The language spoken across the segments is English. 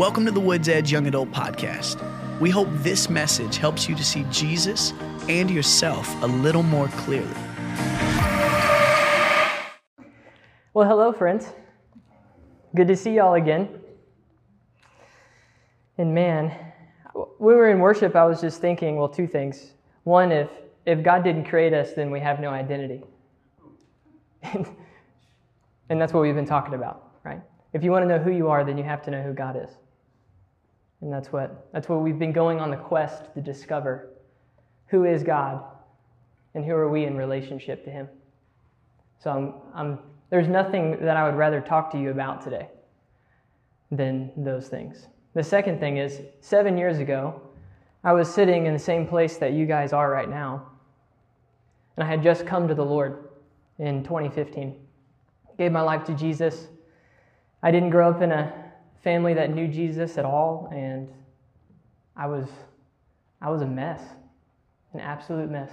Welcome to the Woods Edge Young Adult Podcast. We hope this message helps you to see Jesus and yourself a little more clearly. Well, hello, friends. Good to see y'all again. And man, when we were in worship, I was just thinking, well, two things. One, if, if God didn't create us, then we have no identity. and that's what we've been talking about, right? If you want to know who you are, then you have to know who God is. And that's what, that's what we've been going on the quest to discover. Who is God? And who are we in relationship to Him? So I'm, I'm, there's nothing that I would rather talk to you about today than those things. The second thing is, seven years ago, I was sitting in the same place that you guys are right now. And I had just come to the Lord in 2015. Gave my life to Jesus. I didn't grow up in a family that knew Jesus at all, and I was, I was a mess, an absolute mess.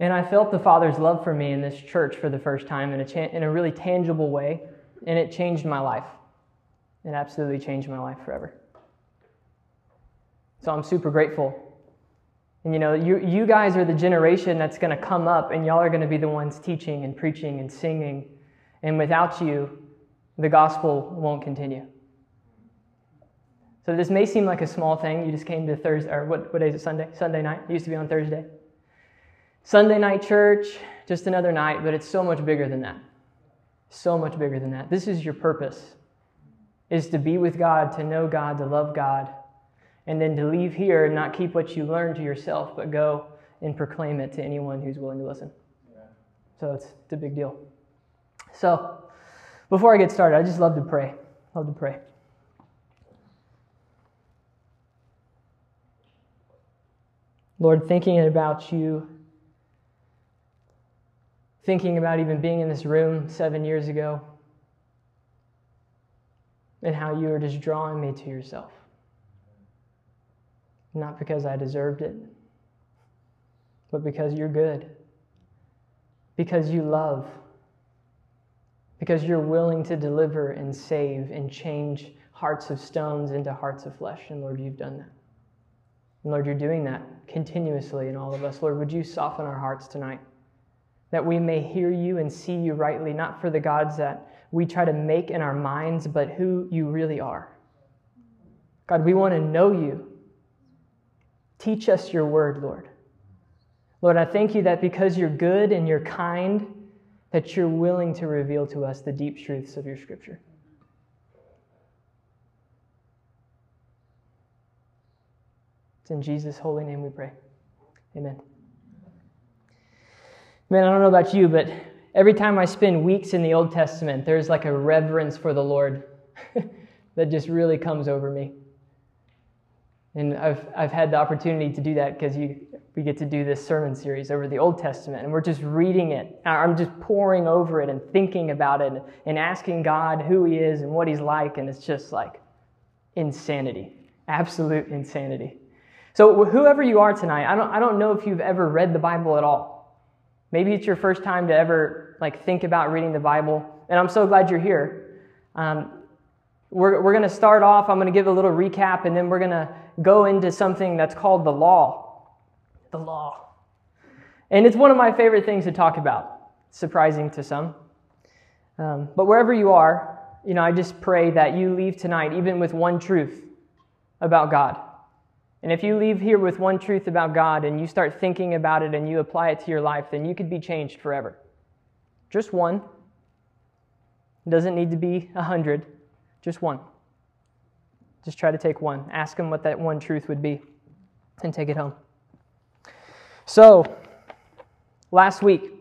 And I felt the Father's love for me in this church for the first time in a, cha- in a really tangible way, and it changed my life. It absolutely changed my life forever. So I'm super grateful. And you know, you, you guys are the generation that's going to come up, and y'all are going to be the ones teaching and preaching and singing. And without you, the gospel won't continue. So this may seem like a small thing. You just came to Thursday, or what, what day is it? Sunday? Sunday night. It used to be on Thursday. Sunday night church, just another night, but it's so much bigger than that. So much bigger than that. This is your purpose, is to be with God, to know God, to love God, and then to leave here and not keep what you learned to yourself, but go and proclaim it to anyone who's willing to listen. So it's, it's a big deal. So before I get started, I just love to pray. Love to pray. Lord, thinking about you, thinking about even being in this room seven years ago, and how you were just drawing me to yourself. Not because I deserved it, but because you're good, because you love because you're willing to deliver and save and change hearts of stones into hearts of flesh. And Lord, you've done that. And Lord, you're doing that continuously in all of us. Lord, would you soften our hearts tonight that we may hear you and see you rightly, not for the gods that we try to make in our minds, but who you really are. God, we want to know you. Teach us your word, Lord. Lord, I thank you that because you're good and you're kind, that you're willing to reveal to us the deep truths of your scripture. It's in Jesus' holy name we pray. Amen. Man, I don't know about you, but every time I spend weeks in the Old Testament, there's like a reverence for the Lord that just really comes over me. And I've, I've had the opportunity to do that because we get to do this sermon series over the Old Testament, and we're just reading it. I'm just poring over it and thinking about it and asking God who He is and what He's like, and it's just like insanity, absolute insanity. So, whoever you are tonight, I don't, I don't know if you've ever read the Bible at all. Maybe it's your first time to ever like think about reading the Bible, and I'm so glad you're here. Um, we're, we're going to start off, I'm going to give a little recap, and then we're going to go into something that's called the law. The law. And it's one of my favorite things to talk about, surprising to some. Um, but wherever you are, you know, I just pray that you leave tonight even with one truth about God. And if you leave here with one truth about God and you start thinking about it and you apply it to your life, then you could be changed forever. Just one. It doesn't need to be a hundred, just one. Just try to take one. Ask him what that one truth would be and take it home. So, last week,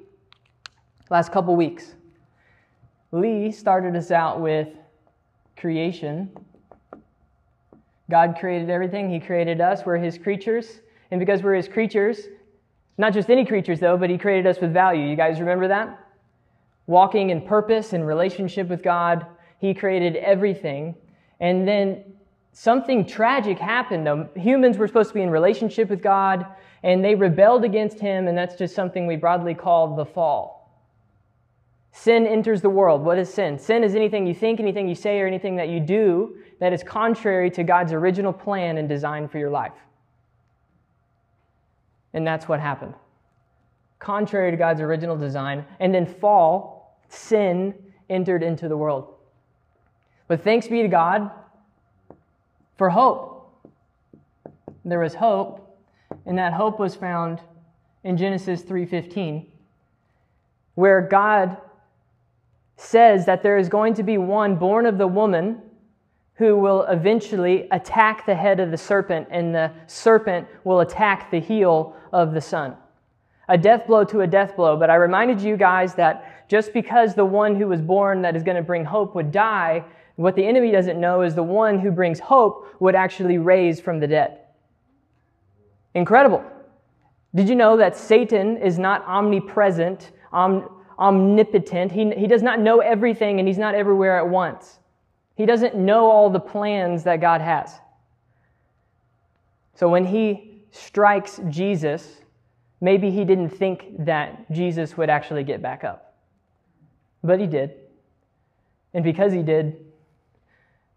last couple weeks, Lee started us out with creation. God created everything, He created us. We're His creatures. And because we're His creatures, not just any creatures though, but He created us with value. You guys remember that? Walking in purpose and relationship with God, He created everything. And then something tragic happened. Though. Humans were supposed to be in relationship with God, and they rebelled against Him, and that's just something we broadly call the fall. Sin enters the world. What is sin? Sin is anything you think, anything you say, or anything that you do that is contrary to God's original plan and design for your life. And that's what happened. Contrary to God's original design. And then fall, sin entered into the world. But thanks be to God for hope. There was hope, and that hope was found in Genesis 3:15, where God says that there is going to be one born of the woman who will eventually attack the head of the serpent, and the serpent will attack the heel of the son. A death blow to a death blow. But I reminded you guys that just because the one who was born that is going to bring hope would die, what the enemy doesn't know is the one who brings hope would actually raise from the dead. Incredible. Did you know that Satan is not omnipresent, om- omnipotent? He, he does not know everything and he's not everywhere at once. He doesn't know all the plans that God has. So when he strikes Jesus, maybe he didn't think that Jesus would actually get back up. But he did. And because he did,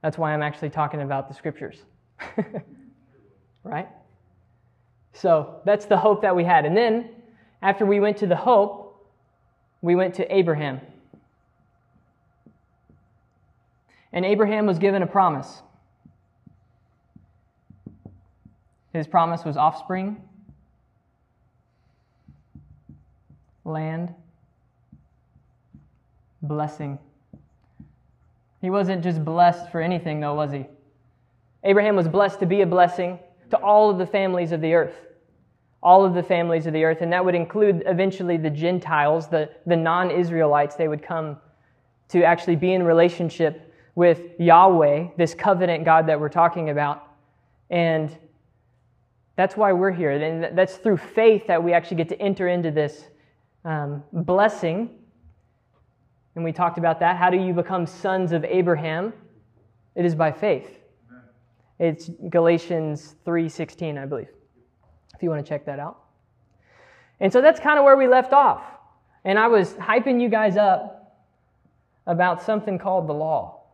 that's why I'm actually talking about the scriptures. right? So that's the hope that we had. And then, after we went to the hope, we went to Abraham. And Abraham was given a promise. His promise was offspring, land, blessing. He wasn't just blessed for anything, though, was he? Abraham was blessed to be a blessing to all of the families of the earth. All of the families of the earth, and that would include eventually the Gentiles, the, the non Israelites. They would come to actually be in relationship with Yahweh, this covenant God that we're talking about. And that's why we're here. And that's through faith that we actually get to enter into this um, blessing. And we talked about that. How do you become sons of Abraham? It is by faith. It's Galatians 3:16, I believe. If you want to check that out. And so that's kind of where we left off. And I was hyping you guys up about something called the law.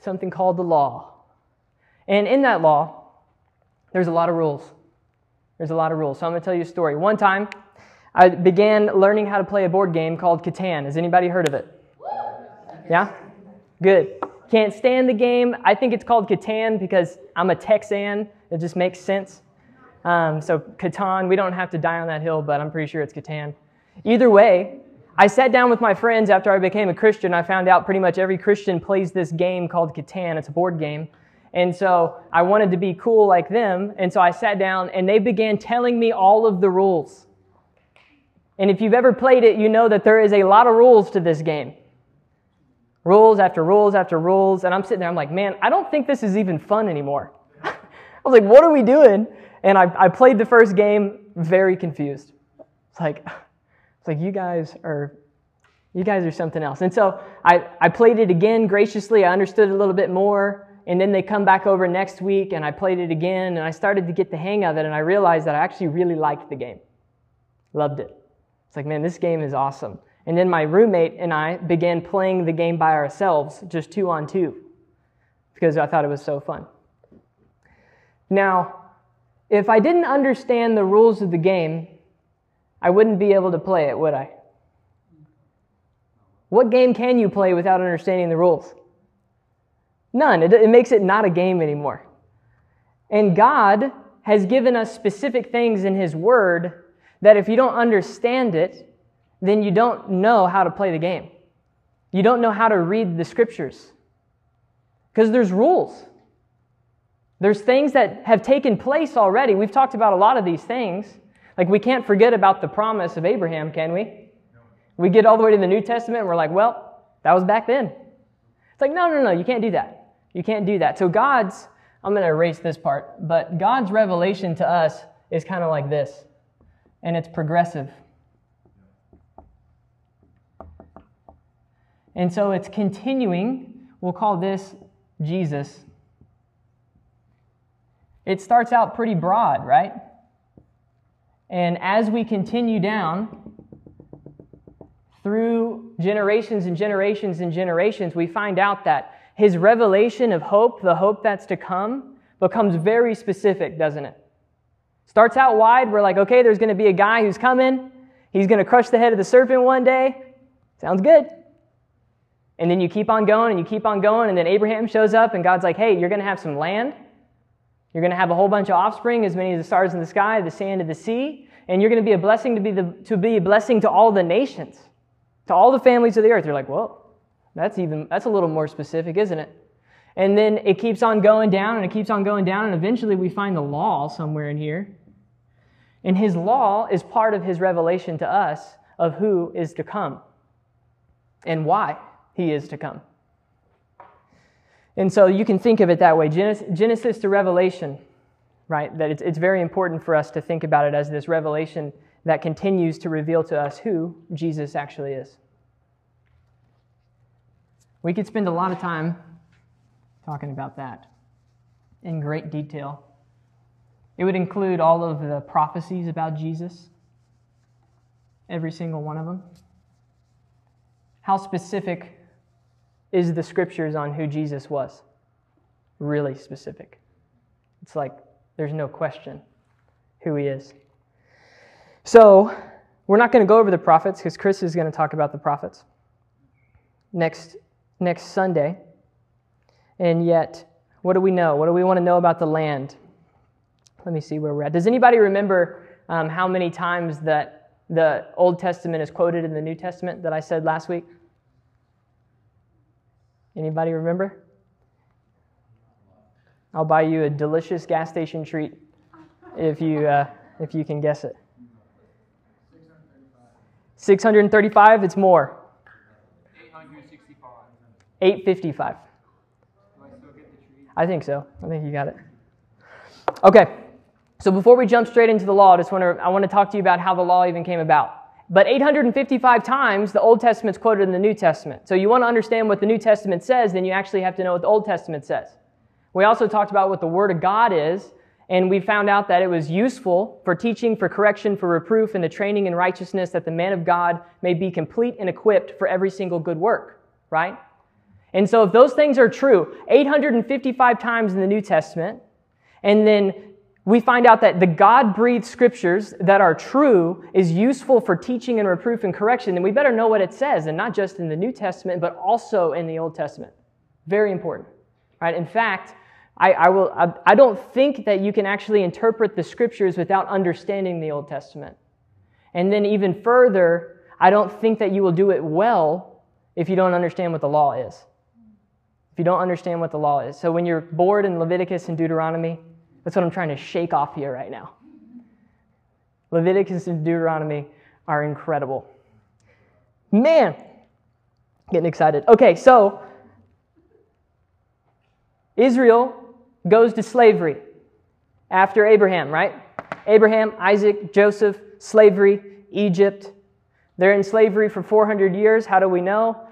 something called the law. And in that law, there's a lot of rules. There's a lot of rules. So I'm going to tell you a story. One time, I began learning how to play a board game called Catan. Has anybody heard of it? Yeah? Good. Can't stand the game. I think it's called Catan because I'm a Texan. It just makes sense. Um, so Catan, we don't have to die on that hill, but I'm pretty sure it's Catan. Either way, I sat down with my friends after I became a Christian. I found out pretty much every Christian plays this game called Catan. It's a board game. And so I wanted to be cool like them. And so I sat down and they began telling me all of the rules. And if you've ever played it, you know that there is a lot of rules to this game. Rules after rules after rules. And I'm sitting there, I'm like, man, I don't think this is even fun anymore. I was like, what are we doing? And I, I played the first game very confused. It's like, it's like you guys are you guys are something else. And so I, I played it again graciously. I understood a little bit more. And then they come back over next week and I played it again and I started to get the hang of it and I realized that I actually really liked the game. Loved it. It's like, man, this game is awesome. And then my roommate and I began playing the game by ourselves, just two on two, because I thought it was so fun. Now, if I didn't understand the rules of the game, I wouldn't be able to play it, would I? What game can you play without understanding the rules? None. It, it, makes it not a game anymore. And God has given us specific things in His Word that if you don't understand it, then you don't know how to play the game. You don't know how to read the Scriptures. Because there's rules. There's things that have taken place already. We've talked about a lot of these things. Like, we can't forget about the promise of Abraham, can we? We get all the way to the New Testament and we're like, well, that was back then. It's like, no, no, no, you can't do that. You can't do that. So, God's, I'm going to erase this part, but God's revelation to us is kind of like this, and it's progressive. And so it's continuing. We'll call this Jesus. It starts out pretty broad, right? And as we continue down, through generations and generations and generations, we find out that his revelation of hope, the hope that's to come, becomes very specific, doesn't it? Starts out wide. We're like, okay, there's going to be a guy who's coming. He's going to crush the head of the serpent one day. Sounds good. And then you keep on going and you keep on going. And then Abraham shows up and God's like, hey, you're going to have some land. You're going to have a whole bunch of offspring, as many as the stars in the sky, the sand of the sea. And you're going to be a blessing to be, the, to be a blessing to all the nations, to all the families of the earth. You're like, whoa, that's even, that's a little more specific, isn't it? And then it keeps on going down and it keeps on going down. And eventually we find the law somewhere in here. And his law is part of his revelation to us of who is to come and why he is to come. And so you can think of it that way Genesis to Revelation, right? That it's, very important for us to think about it as this revelation that continues to reveal to us who Jesus actually is. We could spend a lot of time talking about that in great detail. It would include all of the prophecies about Jesus, every single one of them. How specific is the scriptures on who Jesus was? Really specific. It's like there's no question who he is. So, we're not going to go over the prophets because Chris is going to talk about the prophets next, next Sunday. And yet, what do we know? What do we want to know about the land? Let me see where we're at. Does anybody remember um, how many times that the Old Testament is quoted in the New Testament that I said last week? Anybody remember? I'll buy you a delicious gas station treat if you, uh, if you can guess it. 635, it's more. 865. 855. I think so. I think you got it. Okay. So before we jump straight into the law, I just want to I want to talk to you about how the law even came about. But 855 times the Old Testament's quoted in the New Testament. So you want to understand what the New Testament says, then you actually have to know what the Old Testament says. We also talked about what the Word of God is, and we found out that it was useful for teaching, for correction, for reproof, and the training in righteousness that the man of God may be complete and equipped for every single good work, right? And so if those things are true, 855 times in the New Testament, and then we find out that the God breathed scriptures that are true is useful for teaching and reproof and correction, then we better know what it says, and not just in the New Testament, but also in the Old Testament. Very important. Right? In fact, I, I, will, I, I don't think that you can actually interpret the scriptures without understanding the Old Testament. And then, even further, I don't think that you will do it well if you don't understand what the law is. If you don't understand what the law is. So, when you're bored in Leviticus and Deuteronomy, that's what I'm trying to shake off here right now. Leviticus and Deuteronomy are incredible. Man, getting excited. Okay, so Israel goes to slavery after Abraham, right? Abraham, Isaac, Joseph, slavery, Egypt. They're in slavery for 400 years. How do we know?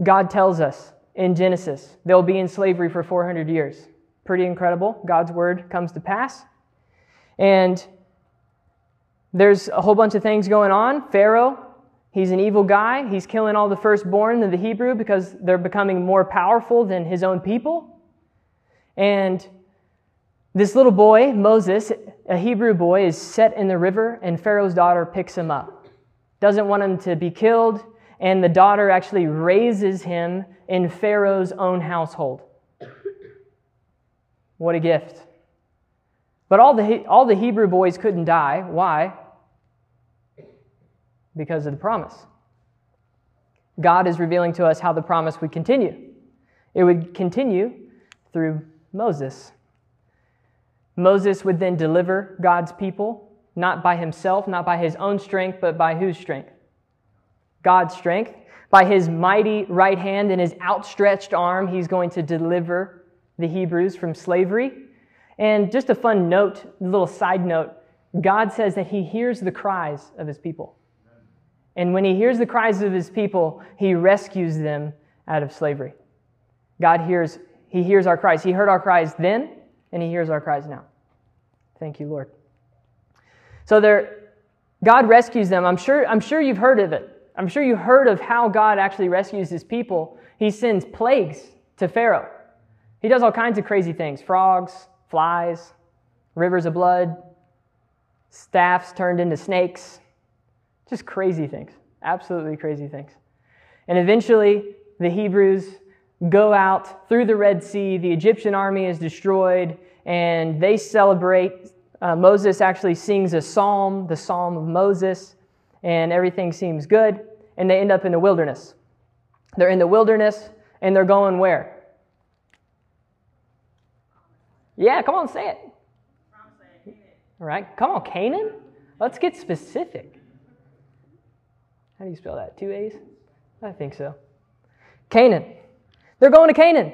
God tells us in Genesis they'll be in slavery for 400 years. Pretty incredible. God's word comes to pass. And there's a whole bunch of things going on. Pharaoh, he's an evil guy. He's killing all the firstborn of the Hebrew because they're becoming more powerful than his own people. And this little boy, Moses, a Hebrew boy, is set in the river, and Pharaoh's daughter picks him up. Doesn't want him to be killed, and the daughter actually raises him in Pharaoh's own household. What a gift. But all the, all the Hebrew boys couldn't die. Why? Because of the promise. God is revealing to us how the promise would continue. It would continue through Moses. Moses would then deliver God's people, not by himself, not by his own strength, but by whose strength? God's strength. By his mighty right hand and his outstretched arm, he's going to deliver the Hebrews from slavery. And just a fun note, a little side note God says that He hears the cries of His people. And when He hears the cries of His people, He rescues them out of slavery. God hears, He hears our cries. He heard our cries then, and He hears our cries now. Thank you, Lord. So there, God rescues them. I'm sure, I'm sure you've heard of it I'm sure you heard of how God actually rescues his people. He sends plagues to Pharaoh. He does all kinds of crazy things frogs, flies, rivers of blood, staffs turned into snakes. Just crazy things. Absolutely crazy things. And eventually, the Hebrews go out through the Red Sea. The Egyptian army is destroyed, and they celebrate. Uh, Moses actually sings a psalm, the Psalm of Moses, and everything seems good. And they end up in the wilderness. They're in the wilderness, and they're going where? Yeah, come on, say it. All right, come on, Canaan. Let's get specific. How do you spell that? Two A's? I think so. Canaan. They're going to Canaan.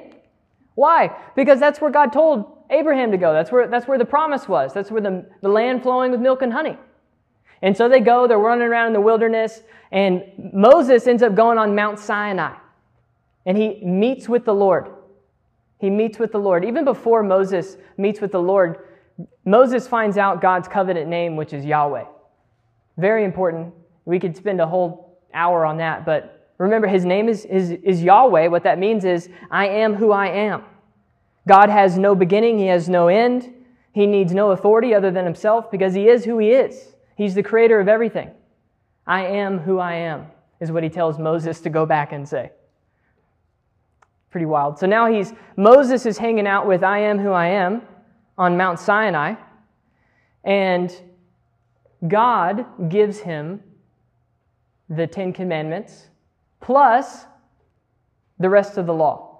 Why? Because that's where God told Abraham to go. That's where, that's where the promise was. That's where the, the land flowing with milk and honey. And so they go, they're running around in the wilderness, and Moses ends up going on Mount Sinai. And he meets with the Lord. He meets with the Lord. Even before Moses meets with the Lord, Moses finds out God's covenant name, which is Yahweh. Very important. We could spend a whole hour on that, but remember, his name is, is, is Yahweh. What that means is, I am who I am. God has no beginning, he has no end. He needs no authority other than himself because he is who he is. He's the creator of everything. I am who I am, is what he tells Moses to go back and say. Pretty wild. So now he's, Moses is hanging out with I am who I am on Mount Sinai, and God gives him the Ten Commandments plus the rest of the law.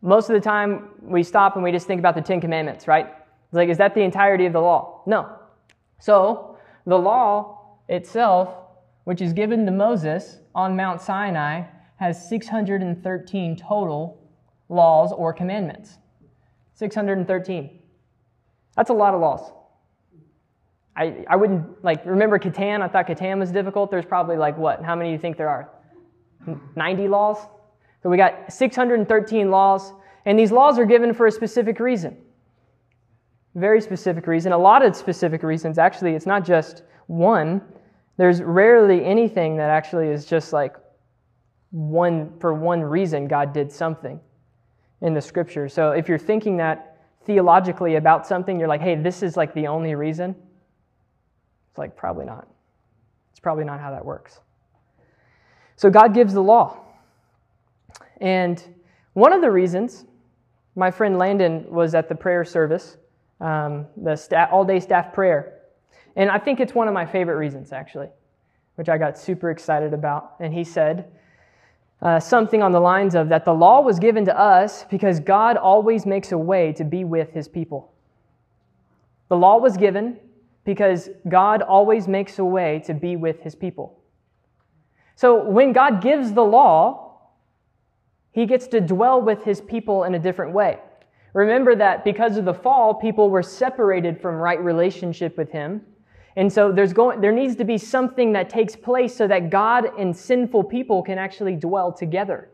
Most of the time, we stop and we just think about the Ten Commandments, right? It's like, is that the entirety of the law? No. So, the law itself, which is given to Moses on Mount Sinai, has 613 total laws or commandments. 613. That's a lot of laws. I, I wouldn't, like, remember Catan? I thought Catan was difficult. There's probably, like, what? How many do you think there are? 90 laws? So we got 613 laws, and these laws are given for a specific reason. Very specific reason. A lot of specific reasons. Actually, it's not just one. There's rarely anything that actually is just like one, for one reason, God did something in the scripture. So if you're thinking that theologically about something, you're like, hey, this is like the only reason it's like, probably not. It's probably not how that works. So God gives the law. And one of the reasons, my friend Landon was at the prayer service, um, the all day staff prayer. And I think it's one of my favorite reasons, actually, which I got super excited about. And he said uh, something on the lines of that the law was given to us because God always makes a way to be with his people. The law was given because God always makes a way to be with his people. So when God gives the law, he gets to dwell with his people in a different way. Remember that because of the fall, people were separated from right relationship with him. And so there's going, there needs to be something that takes place so that God and sinful people can actually dwell together.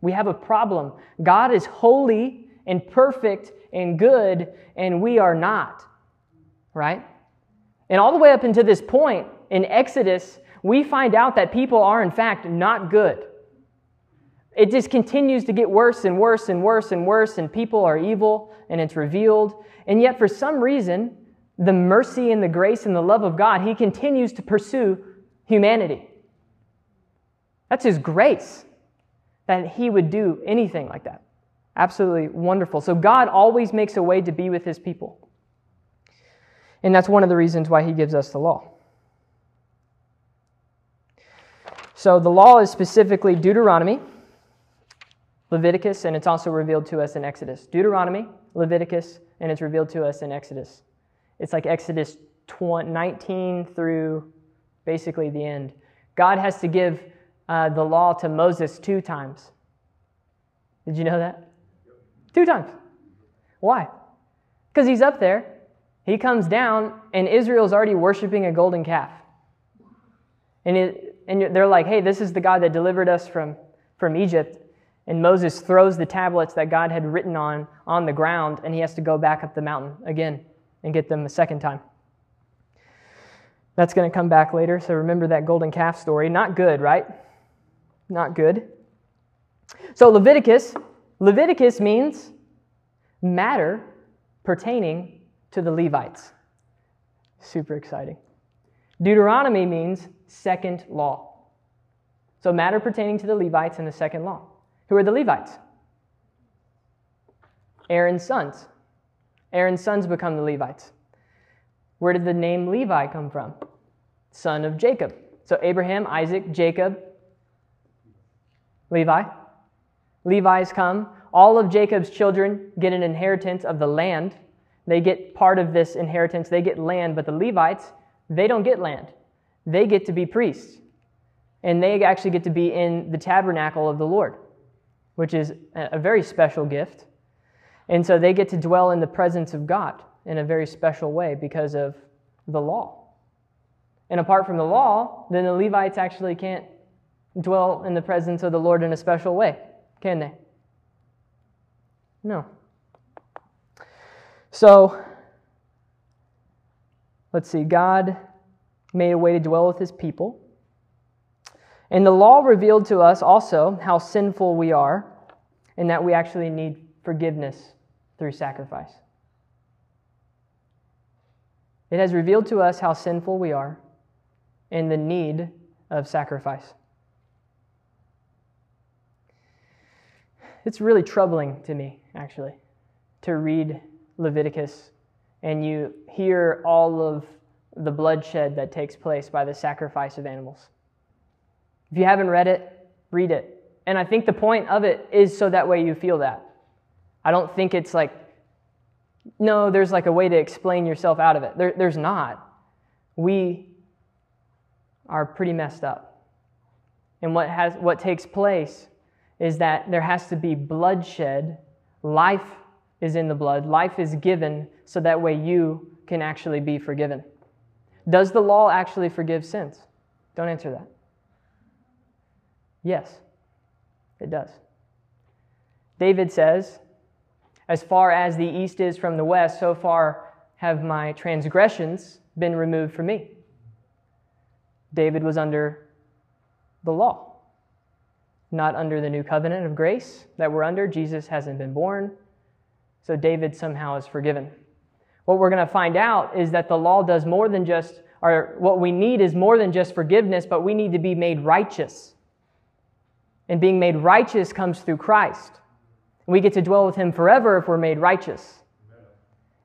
We have a problem. God is holy and perfect and good, and we are not. Right? And all the way up until this point in Exodus, we find out that people are, in fact, not good. It just continues to get worse and worse and worse and worse, and people are evil, and it's revealed. And yet, for some reason, the mercy and the grace and the love of God, He continues to pursue humanity. That's His grace that He would do anything like that. Absolutely wonderful. So, God always makes a way to be with His people. And that's one of the reasons why he gives us the law. So the law is specifically Deuteronomy, Leviticus, and it's also revealed to us in Exodus. Deuteronomy, Leviticus, and it's revealed to us in Exodus. It's like Exodus 19 through basically the end. God has to give uh, the law to Moses two times. Did you know that? Two times. Why? Because he's up there he comes down, and Israel's already worshiping a golden calf. And, it, and they're like, hey, this is the God that delivered us from, from Egypt. And Moses throws the tablets that God had written on on the ground, and he has to go back up the mountain again and get them a second time. That's going to come back later, so remember that golden calf story. Not good, right? Not good. So Leviticus, Leviticus means matter pertaining to the Levites. Super exciting. Deuteronomy means second law. So matter pertaining to the Levites and the second law. Who are the Levites? Aaron's sons. Aaron's sons become the Levites. Where did the name Levi come from? Son of Jacob. So Abraham, Isaac, Jacob, Levi. Levi's come. All of Jacob's children get an inheritance of the land. They get part of this inheritance. They get land, but the Levites, they don't get land. They get to be priests. And they actually get to be in the tabernacle of the Lord, which is a very special gift. And so they get to dwell in the presence of God in a very special way because of the law. And apart from the law, then the Levites actually can't dwell in the presence of the Lord in a special way, can they? No. So, let's see. God made a way to dwell with his people. And the law revealed to us also how sinful we are and that we actually need forgiveness through sacrifice. It has revealed to us how sinful we are and the need of sacrifice. It's really troubling to me, actually, to read Leviticus and you hear all of the bloodshed that takes place by the sacrifice of animals. If you haven't read it, read it. And I think the point of it is so that way you feel that. I don't think it's like, no, there's like a way to explain yourself out of it. There, there's not. We are pretty messed up. And what, has, what takes place is that there has to be bloodshed. Life is in the blood, life is given so that way you can actually be forgiven. Does the law actually forgive sins? Don't answer that. Yes, it does. David says, as far as the east is from the west, so far have my transgressions been removed from me. David was under the law, not under the new covenant of grace that we're under. Jesus hasn't been born, so David somehow is forgiven. What we're going to find out is that the law does more than just, or what we need is more than just forgiveness, but we need to be made righteous. And being made righteous comes through Christ. We get to dwell with him forever if we're made righteous.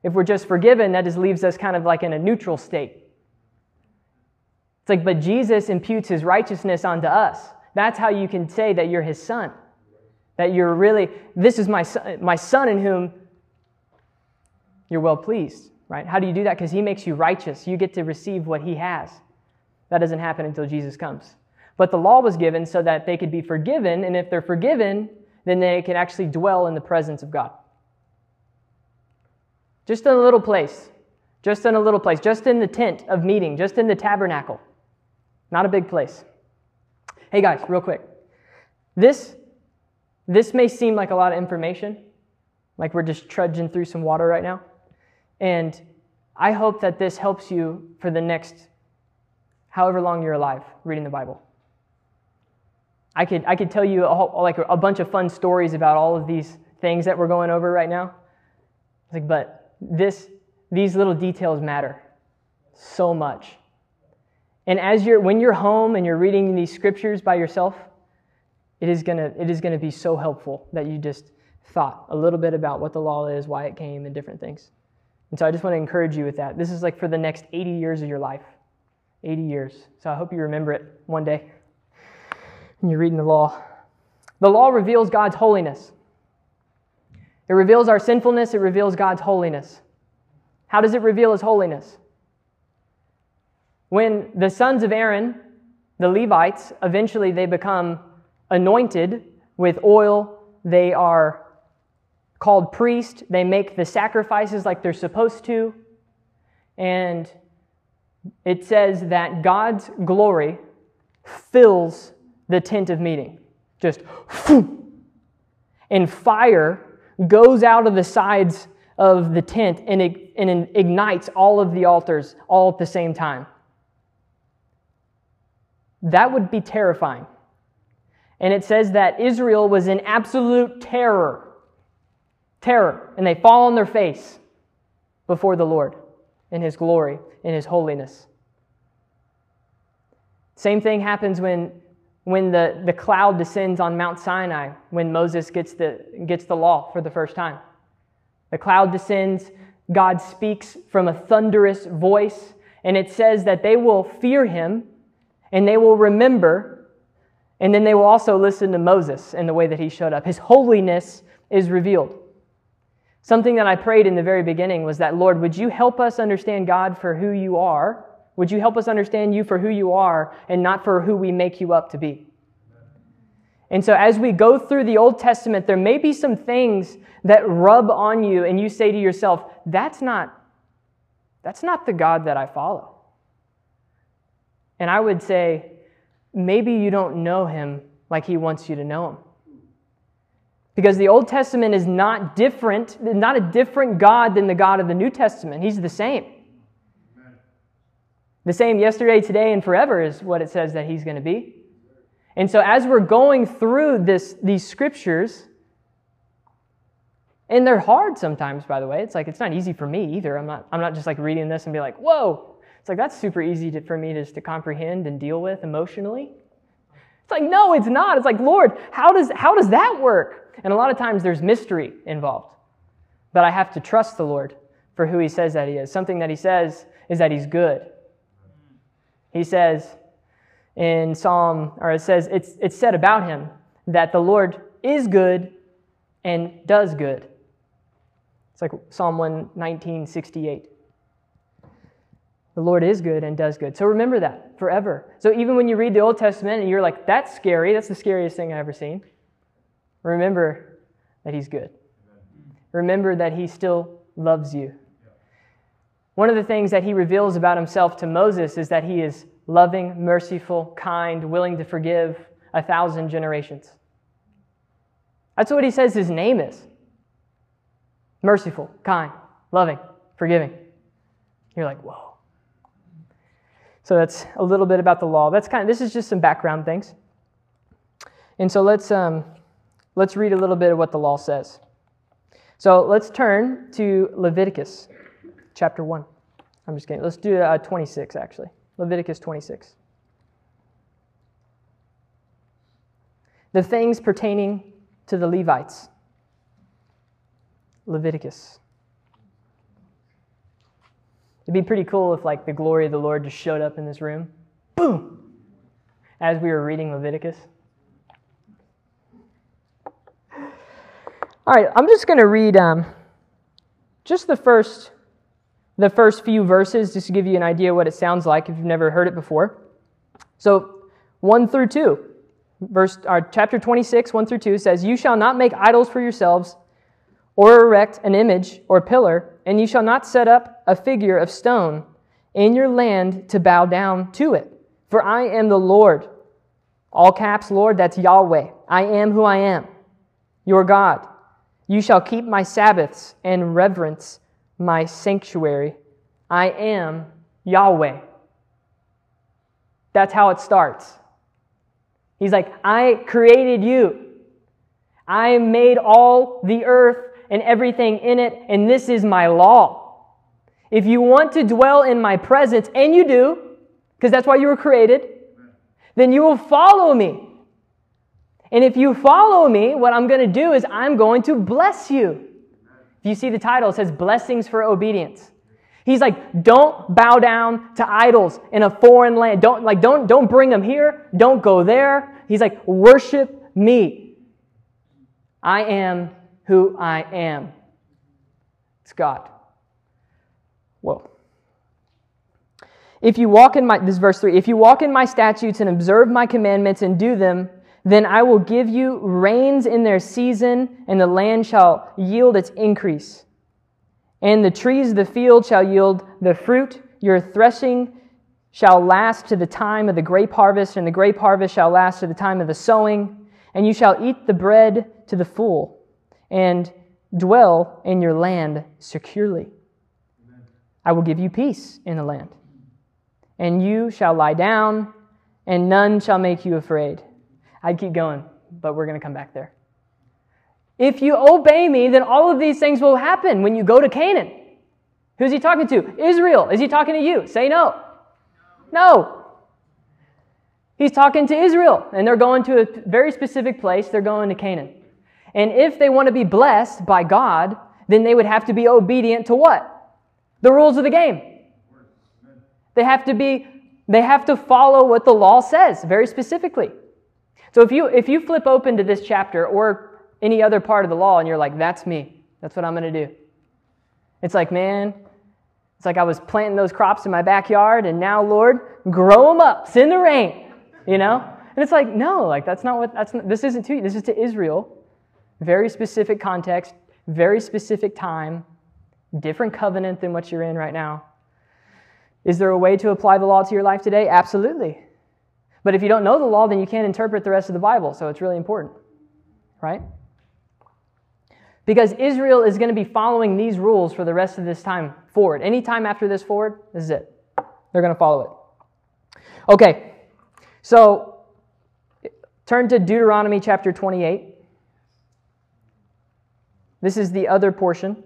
If we're just forgiven, that just leaves us kind of like in a neutral state. It's like, but Jesus imputes his righteousness onto us. That's how you can say that you're his son. That you're really, this is my son, my son in whom you're well pleased, right? How do you do that? Because he makes you righteous. You get to receive what he has. That doesn't happen until Jesus comes. But the law was given so that they could be forgiven, and if they're forgiven, then they can actually dwell in the presence of God. Just in a little place, just in a little place, just in the tent of meeting, just in the tabernacle. Not a big place. Hey guys, real quick. This this may seem like a lot of information, like we're just trudging through some water right now. And I hope that this helps you for the next however long you're alive reading the Bible. I could, I could tell you a whole, like a bunch of fun stories about all of these things that we're going over right now. Like, but this, these little details matter so much. And as you're, when you're home and you're reading these scriptures by yourself, it is gonna, it is gonna be so helpful that you just thought a little bit about what the law is, why it came, and different things. And so I just want to encourage you with that. This is like for the next 80 years of your life. 80 years. So I hope you remember it one day and you're reading the law. The law reveals God's holiness. It reveals our sinfulness, it reveals God's holiness. How does it reveal his holiness? When the sons of Aaron, the Levites, eventually they become anointed with oil, they are called priest, they make the sacrifices like they're supposed to, and it says that God's glory fills the tent of meeting. Just, and fire goes out of the sides of the tent and, it, and ignites all of the altars all at the same time. that would be terrifying. And it says that Israel was in absolute terror. Terror. And they fall on their face before the Lord in His glory, in His holiness. Same thing happens when, when the, the cloud descends on Mount Sinai, when Moses gets the, gets the law for the first time. The cloud descends, God speaks from a thunderous voice, and it says that they will fear him and they will remember, and then they will also listen to Moses and the way that he showed up. His holiness is revealed. Something that I prayed in the very beginning was that, Lord, would you help us understand God for who you are? Would you help us understand you for who you are and not for who we make you up to be? And so, as we go through the Old Testament, there may be some things that rub on you, and you say to yourself, That's not, that's not the God that I follow. And I would say, maybe you don't know him like he wants you to know him. Because the Old Testament is not different, not a different God than the God of the New Testament. He's the same. The same yesterday, today, and forever is what it says that he's going to be. And so as we're going through this, these scriptures, and they're hard sometimes, by the way. It's like it's not easy for me either. I'm not, I'm not just like reading this and be like, whoa. It's like that's super easy to, for me just to comprehend and deal with emotionally. It's like, no, it's not. It's like, Lord, how does, how does that work? And a lot of times there's mystery involved. But I have to trust the Lord for who He says that He is. Something that He says is that He's good. He says in Psalm, or it says, it's, it's said about Him that the Lord is good and does good. It's like Psalm 119, 68. The Lord is good and does good. So remember that forever. So even when you read the Old Testament and you're like, that's scary, that's the scariest thing I've ever seen. Remember that He's good. Remember that He still loves you. One of the things that He reveals about Himself to Moses is that He is loving, merciful, kind, willing to forgive a thousand generations. That's what He says His name is merciful, kind, loving, forgiving. You're like, whoa. So that's a little bit about the law. That's kind of, this is just some background things. And so let's, um, Let's read a little bit of what the law says. So let's turn to Leviticus chapter 1. I'm just kidding. Let's do uh, 26, actually. Leviticus 26. The things pertaining to the Levites. Leviticus. It'd be pretty cool if, like, the glory of the Lord just showed up in this room. Boom! As we were reading Leviticus. All right, I'm just going to read um, just the first, the first few verses just to give you an idea what it sounds like if you've never heard it before. So, 1 through 2, verse, or uh, chapter 26, 1 through 2 says, You shall not make idols for yourselves, or erect an image or pillar, and you shall not set up a figure of stone in your land to bow down to it. For I am the Lord. All caps, Lord, that's Yahweh. I am who I am, your God. You shall keep my Sabbaths and reverence my sanctuary. I am Yahweh. That's how it starts. He's like, I created you. I made all the earth and everything in it, and this is my law. If you want to dwell in my presence, and you do, because that's why you were created, then you will follow me. And if you follow me, what I'm going to do is I'm going to bless you. If you see the title, it says Blessings for Obedience. He's like, don't bow down to idols in a foreign land. Don't like don't don't bring them here. Don't go there. He's like, worship me. I am who I am. It's God. Whoa. If you walk in my this verse 3, if you walk in my statutes and observe my commandments and do them, then I will give you rains in their season, and the land shall yield its increase. And the trees of the field shall yield the fruit. Your threshing shall last to the time of the grape harvest, and the grape harvest shall last to the time of the sowing. And you shall eat the bread to the full, and dwell in your land securely. I will give you peace in the land. And you shall lie down and none shall make you afraid. I'd keep going, but we're going to come back there. If you obey me, then all of these things will happen when you go to Canaan. Who's he talking to? Israel. Is he talking to you? Say no. No. He's talking to Israel, and they're going to a very specific place. They're going to Canaan. And if they want to be blessed by God, then they would have to be obedient to what? The rules of the game. They have to be they have to follow what the law says very specifically. So if you if you flip open to this chapter or any other part of the law and you're like that's me. That's what I'm going to do. It's like, man, it's like I was planting those crops in my backyard and now Lord, grow them up, send the rain, you know? And it's like, no, like that's not what that's not, this isn't to you. This is to Israel. Very specific context, very specific time, different covenant than what you're in right now. Is there a way to apply the law to your life today? Absolutely. But if you don't know the law, then you can't interpret the rest of the Bible, so it's really important, right? Because Israel is going to be following these rules for the rest of this time forward. Any time after this forward, this is it. They're going to follow it. Okay, so turn to Deuteronomy chapter 28. This is the other portion.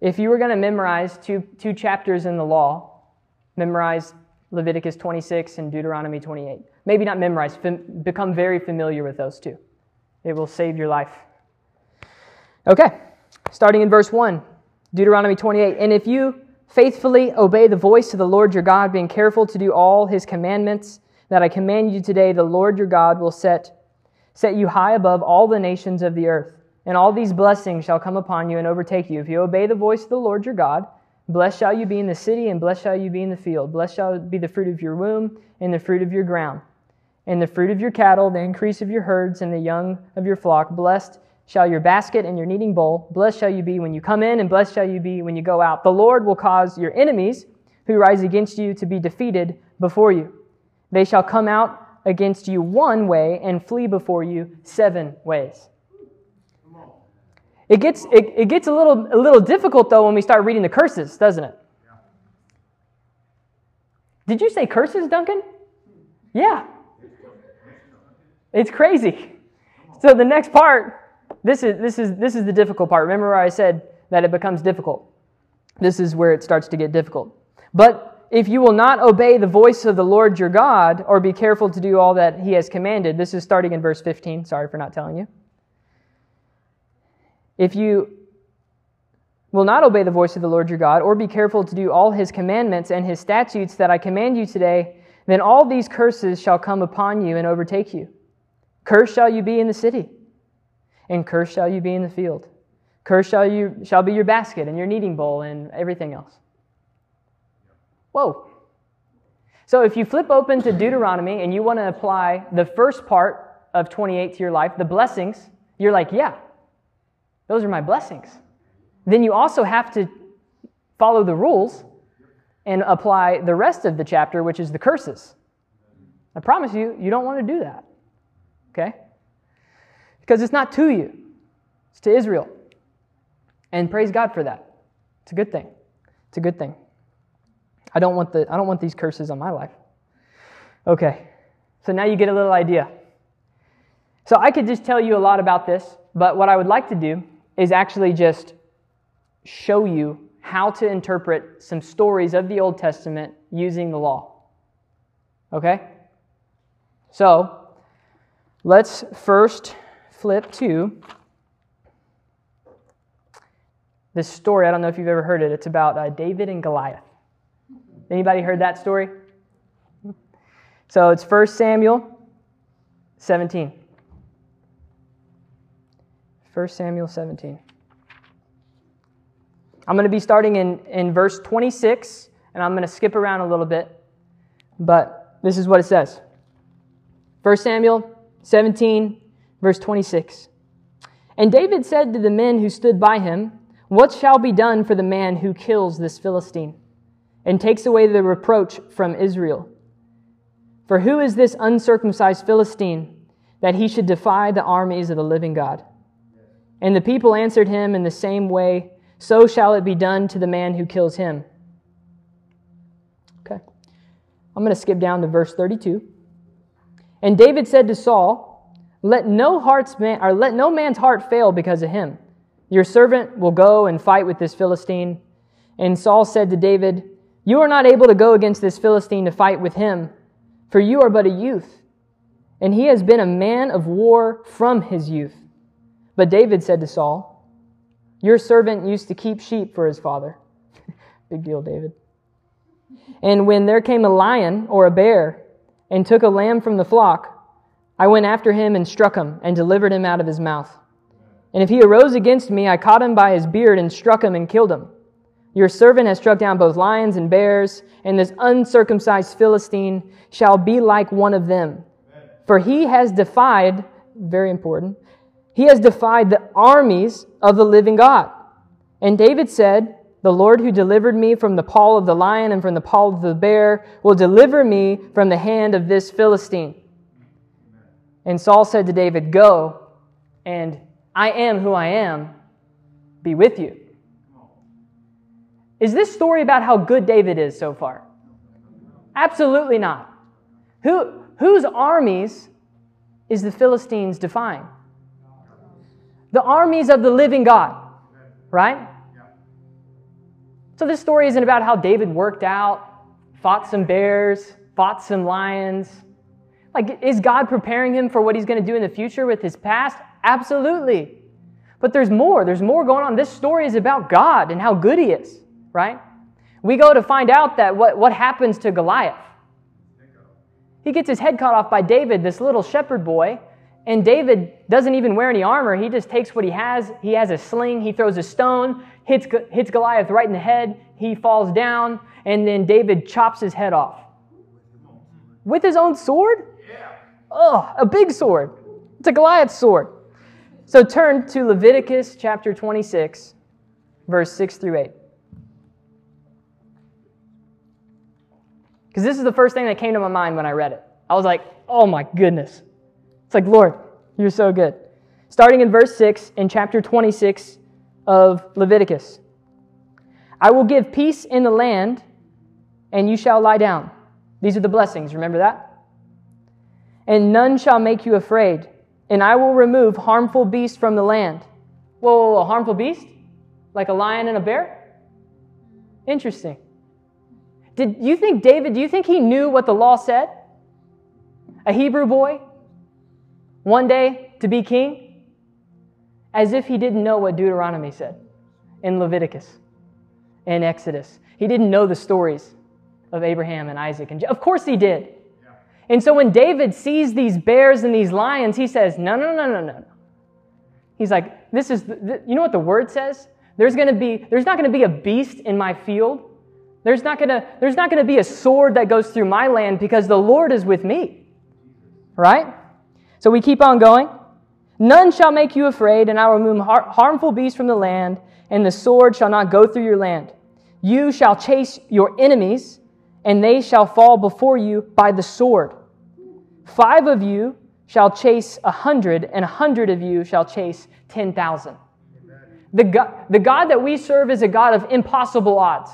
If you were going to memorize two, two chapters in the law, memorize Leviticus 26 and Deuteronomy 28. Maybe not memorize, fam- become very familiar with those two. It will save your life. Okay, starting in verse 1, Deuteronomy 28. And if you faithfully obey the voice of the Lord your God, being careful to do all his commandments that I command you today, the Lord your God will set, set you high above all the nations of the earth. And all these blessings shall come upon you and overtake you. If you obey the voice of the Lord your God, blessed shall you be in the city, and blessed shall you be in the field. Blessed shall be the fruit of your womb, and the fruit of your ground, and the fruit of your cattle, the increase of your herds, and the young of your flock. Blessed shall your basket and your kneading bowl. Blessed shall you be when you come in, and blessed shall you be when you go out. The Lord will cause your enemies who rise against you to be defeated before you. They shall come out against you one way and flee before you seven ways. It gets, it, it gets a, little, a little difficult, though, when we start reading the curses, doesn't it? Did you say curses, Duncan? Yeah. It's crazy. So the next part, this is, this, is, this is the difficult part. Remember where I said that it becomes difficult? This is where it starts to get difficult. But if you will not obey the voice of the Lord your God, or be careful to do all that he has commanded, this is starting in verse 15. Sorry for not telling you. If you will not obey the voice of the Lord your God, or be careful to do all his commandments and his statutes that I command you today, then all these curses shall come upon you and overtake you. Cursed shall you be in the city, and cursed shall you be in the field. Cursed shall, you, shall be your basket and your kneading bowl and everything else. Whoa. So if you flip open to Deuteronomy and you want to apply the first part of 28 to your life, the blessings, you're like, yeah, those are my blessings. Then you also have to follow the rules and apply the rest of the chapter, which is the curses. I promise you, you don't want to do that. Okay? Because it's not to you, it's to Israel. And praise God for that. It's a good thing. It's a good thing. I don't want, the, I don't want these curses on my life. Okay, so now you get a little idea. So I could just tell you a lot about this, but what I would like to do is actually just show you how to interpret some stories of the Old Testament using the law. Okay? So, let's first flip to this story. I don't know if you've ever heard it. It's about uh, David and Goliath. Anybody heard that story? So it's 1 Samuel 17. 1 Samuel 17. I'm going to be starting in, in verse 26, and I'm going to skip around a little bit, but this is what it says 1 Samuel 17, verse 26. And David said to the men who stood by him, What shall be done for the man who kills this Philistine and takes away the reproach from Israel? For who is this uncircumcised Philistine that he should defy the armies of the living God? And the people answered him in the same way So shall it be done to the man who kills him. Okay. I'm going to skip down to verse 32. And David said to Saul, "Let no heart's man, or let no man's heart fail because of him. Your servant will go and fight with this Philistine." And Saul said to David, "You are not able to go against this Philistine to fight with him, for you are but a youth, and he has been a man of war from his youth." But David said to Saul, "Your servant used to keep sheep for his father." Big deal, David. And when there came a lion or a bear and took a lamb from the flock, I went after him and struck him and delivered him out of his mouth. And if he arose against me, I caught him by his beard and struck him and killed him. Your servant has struck down both lions and bears, and this uncircumcised Philistine shall be like one of them. For he has defied, very important, he has defied the armies of the living God. And David said, the Lord who delivered me from the paw of the lion and from the paw of the bear will deliver me from the hand of this Philistine. And Saul said to David, Go, and I am who I am, be with you. Is this story about how good David is so far? Absolutely not. Who, whose armies is the Philistines defying? The armies of the living God, right? So this story isn't about how David worked out, fought some bears, fought some lions. Like, is God preparing him for what he's going to do in the future with his past? Absolutely. But there's more. There's more going on. This story is about God and how good he is, right? We go to find out that what, what happens to Goliath. He gets his head cut off by David, this little shepherd boy, and David doesn't even wear any armor. He just takes what he has. He has a sling. He throws a stone, hits, hits Goliath right in the head. He falls down, and then David chops his head off. With his own sword? Yeah. Oh, a big sword. It's a Goliath sword. So turn to Leviticus chapter 26, verse 6 through 8. Because this is the first thing that came to my mind when I read it. I was like, oh my goodness. It's like, Lord, you're so good. Starting in verse 6 in chapter 26 of Leviticus I will give peace in the land, and you shall lie down. These are the blessings. Remember that? And none shall make you afraid, and I will remove harmful beasts from the land. Whoa, whoa, whoa, harmful beast? Like a lion and a bear? Interesting. Did you think David, do you think he knew what the law said? A Hebrew boy one day to be king? As if he didn't know what Deuteronomy said in Leviticus and Exodus. He didn't know the stories of Abraham and Isaac. And of course he did. And so when David sees these bears and these lions, he says, No, no, no, no, no. He's like, This is, the, you know what the word says? There's going to be, there's not going to be a beast in my field. There's not going to, there's not going to be a sword that goes through my land because the Lord is with me. Right? So we keep on going. None shall make you afraid, and I will remove har- harmful beasts from the land, and the sword shall not go through your land. You shall chase your enemies, and they shall fall before you by the sword. Five of you shall chase a hundred, and a hundred of you shall chase ten thousand. The the God that we serve is a God of impossible odds.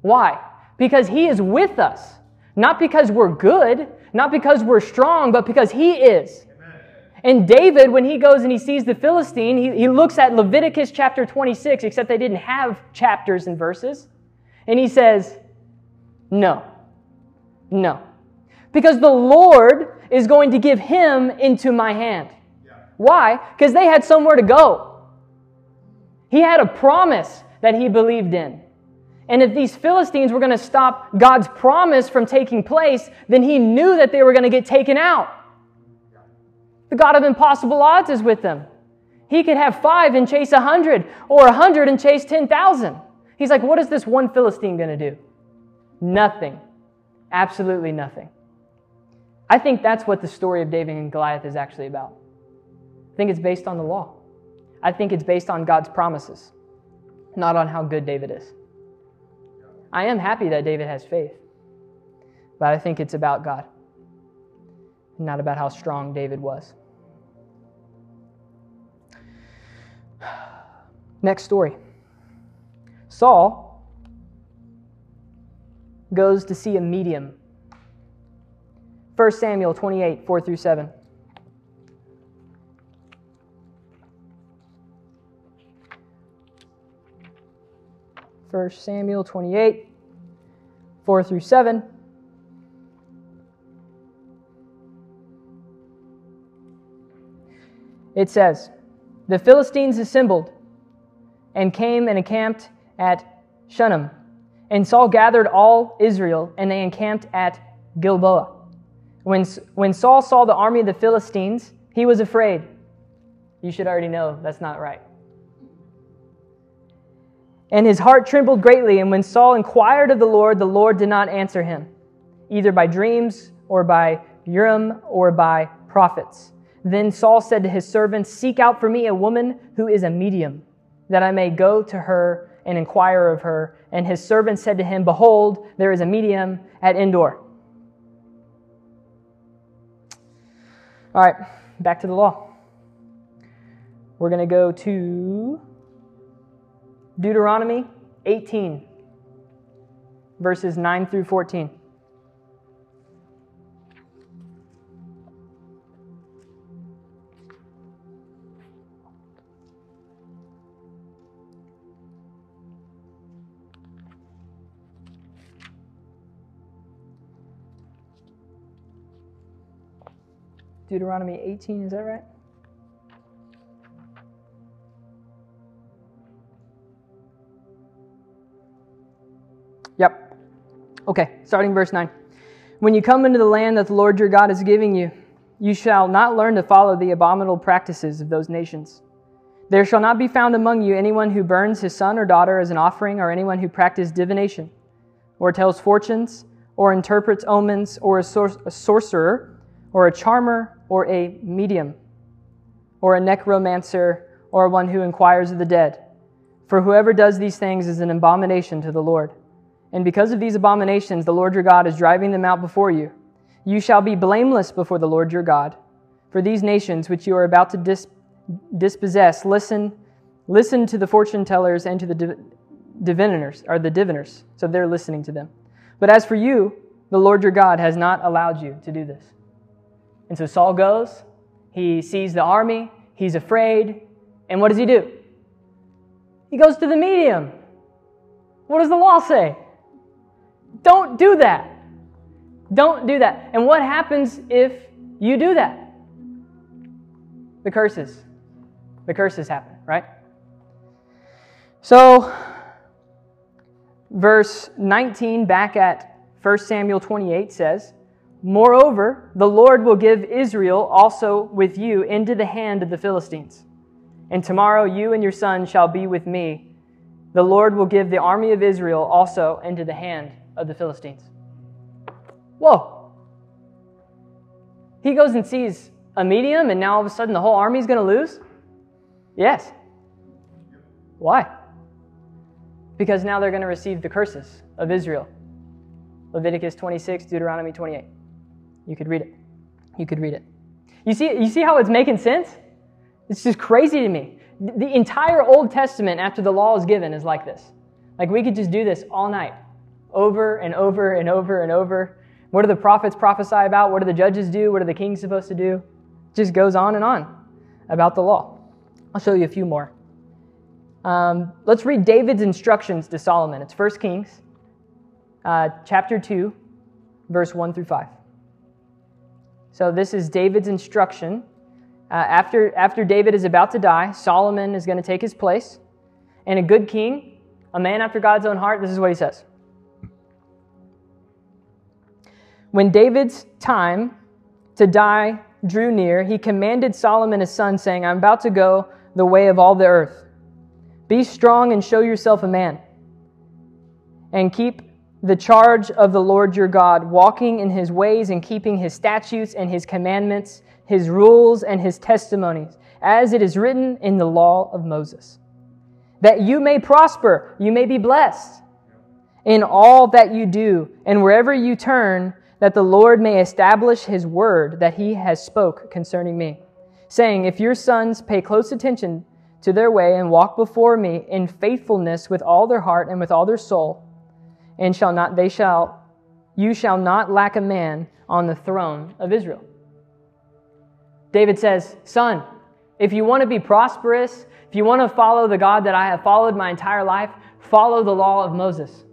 Why? Because He is with us. Not because we're good, not because we're strong, but because He is. And David, when he goes and he sees the Philistine, he, he looks at Leviticus chapter 26, except they didn't have chapters and verses. And he says, No, no. Because the Lord is going to give him into my hand. Yeah. Why? Because they had somewhere to go. He had a promise that he believed in. And if these Philistines were going to stop God's promise from taking place, then he knew that they were going to get taken out. The God of impossible odds is with them. He could have five and chase a hundred, or a hundred and chase 10,000. He's like, what is this one Philistine going to do? Nothing. Absolutely nothing. I think that's what the story of David and Goliath is actually about. I think it's based on the law. I think it's based on God's promises, not on how good David is. I am happy that David has faith, but I think it's about God, not about how strong David was. Next story Saul goes to see a medium 1 Samuel 28, 4 through 7. First Samuel 28, 4 through 7. It says, The Philistines assembled and came and encamped at Shunem. And Saul gathered all Israel, and they encamped at Gilboa. When, when Saul saw the army of the Philistines, he was afraid. You should already know that's not right. And his heart trembled greatly. And when Saul inquired of the Lord, the Lord did not answer him, either by dreams or by Urim or by prophets. Then Saul said to his servants, Seek out for me a woman who is a medium, that I may go to her and inquire of her. And his servant said to him, Behold, there is a medium at Endor. All right, back to the law. We're going to go to Deuteronomy 18, verses 9 through 14. Deuteronomy 18, is that right? Yep. Okay, starting verse 9. When you come into the land that the Lord your God is giving you, you shall not learn to follow the abominable practices of those nations. There shall not be found among you anyone who burns his son or daughter as an offering, or anyone who practices divination, or tells fortunes, or interprets omens, or a, sor- a sorcerer, or a charmer, or a medium, or a necromancer, or one who inquires of the dead. For whoever does these things is an abomination to the Lord. And because of these abominations, the Lord your God is driving them out before you. You shall be blameless before the Lord your God. For these nations which you are about to dis- dispossess, listen, listen to the fortune tellers and to the div- diviners, or the diviners. So they're listening to them. But as for you, the Lord your God has not allowed you to do this. And so Saul goes, he sees the army, he's afraid, and what does he do? He goes to the medium. What does the law say? Don't do that. Don't do that. And what happens if you do that? The curses. The curses happen, right? So, verse 19 back at 1 Samuel 28 says, Moreover, the Lord will give Israel also with you into the hand of the Philistines. And tomorrow you and your son shall be with me. The Lord will give the army of Israel also into the hand of the Philistines. Whoa. He goes and sees a medium, and now all of a sudden the whole army is going to lose? Yes. Why? Because now they're going to receive the curses of Israel. Leviticus 26, Deuteronomy 28. You could read it. You could read it. You see, you see how it's making sense? It's just crazy to me. The entire Old Testament after the law is given is like this. Like we could just do this all night, over and over and over and over. What do the prophets prophesy about? What do the judges do? What are the kings supposed to do? It just goes on and on about the law. I'll show you a few more. Um, let's read David's instructions to Solomon. It's 1 Kings, uh, chapter 2, verse 1 through 5. So this is David's instruction. Uh, after, after David is about to die, Solomon is going to take his place. And a good king, a man after God's own heart, this is what he says. When David's time to die drew near, he commanded Solomon his son, saying, I'm about to go the way of all the earth. Be strong and show yourself a man, and keep the charge of the Lord your God, walking in his ways and keeping his statutes and his commandments, his rules and his testimonies, as it is written in the law of Moses. That you may prosper, you may be blessed in all that you do, and wherever you turn, that the Lord may establish his word that he has spoke concerning me, saying, If your sons pay close attention to their way and walk before me in faithfulness with all their heart and with all their soul, and shall not they shall you shall not lack a man on the throne of Israel. David says, Son, if you want to be prosperous, if you want to follow the God that I have followed my entire life, follow the law of Moses.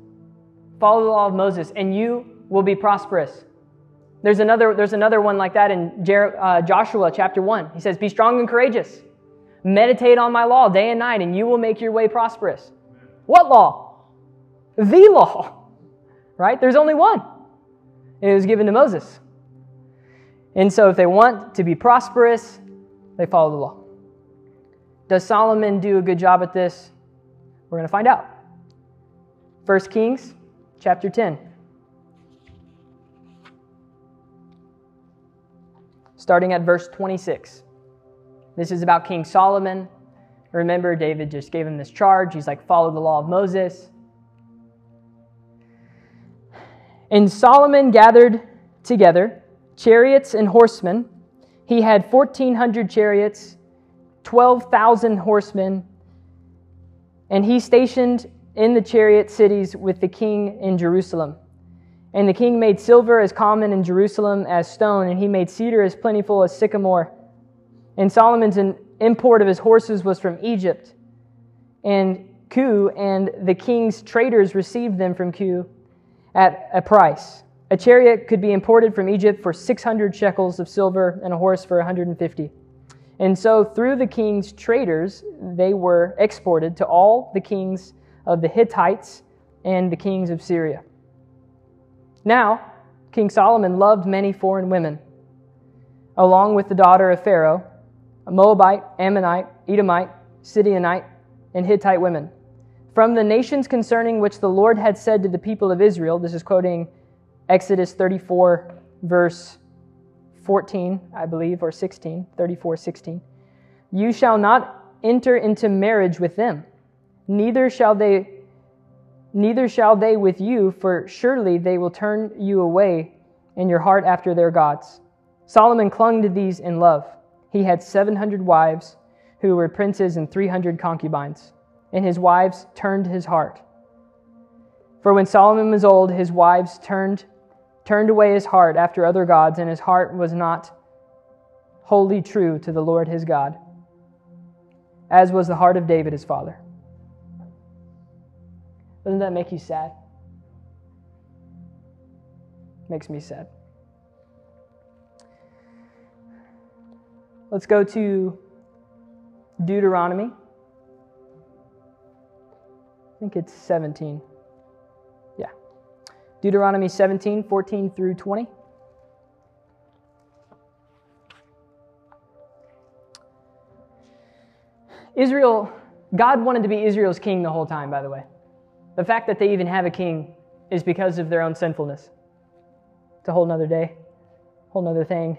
Follow the law of Moses, and you will be prosperous. There's another, there's another one like that in Jer- uh, Joshua chapter 1. He says, Be strong and courageous. Meditate on my law day and night, and you will make your way prosperous. What law? The law, right? There's only one. And it was given to Moses. And so, if they want to be prosperous, they follow the law. Does Solomon do a good job at this? We're going to find out. 1 Kings chapter 10. Starting at verse 26. This is about King Solomon. Remember, David just gave him this charge. He's like, follow the law of Moses. And Solomon gathered together chariots and horsemen. He had 1,400 chariots, 12,000 horsemen, and he stationed in the chariot cities with the king in Jerusalem. And the king made silver as common in Jerusalem as stone, and he made cedar as plentiful as sycamore. And Solomon's import of his horses was from Egypt. And Kue and the king's traders received them from Kue at a price. A chariot could be imported from Egypt for 600 shekels of silver and a horse for 150. And so, through the king's traders, they were exported to all the kings of the Hittites and the kings of Syria. Now, King Solomon loved many foreign women, along with the daughter of Pharaoh, a Moabite, Ammonite, Edomite, Sidonite, and Hittite women. From the nations concerning which the Lord had said to the people of Israel, this is quoting Exodus 34, verse 14, I believe, or 16, 34, 16. You shall not enter into marriage with them, neither shall they neither shall they with you, for surely they will turn you away in your heart after their gods. Solomon clung to these in love. He had 700 wives who were princes and 300 concubines, and his wives turned his heart. For when Solomon was old, his wives turned turned away his heart after other gods, and his heart was not wholly true to the Lord his God, as was the heart of David his father. Doesn't that make you sad? Makes me sad. Let's go to Deuteronomy. I think it's 17. Yeah. Deuteronomy 17, 14 through 20. Israel, God wanted to be Israel's king the whole time, by the way. The fact that they even have a king is because of their own sinfulness. It's a whole nother day, whole nother thing.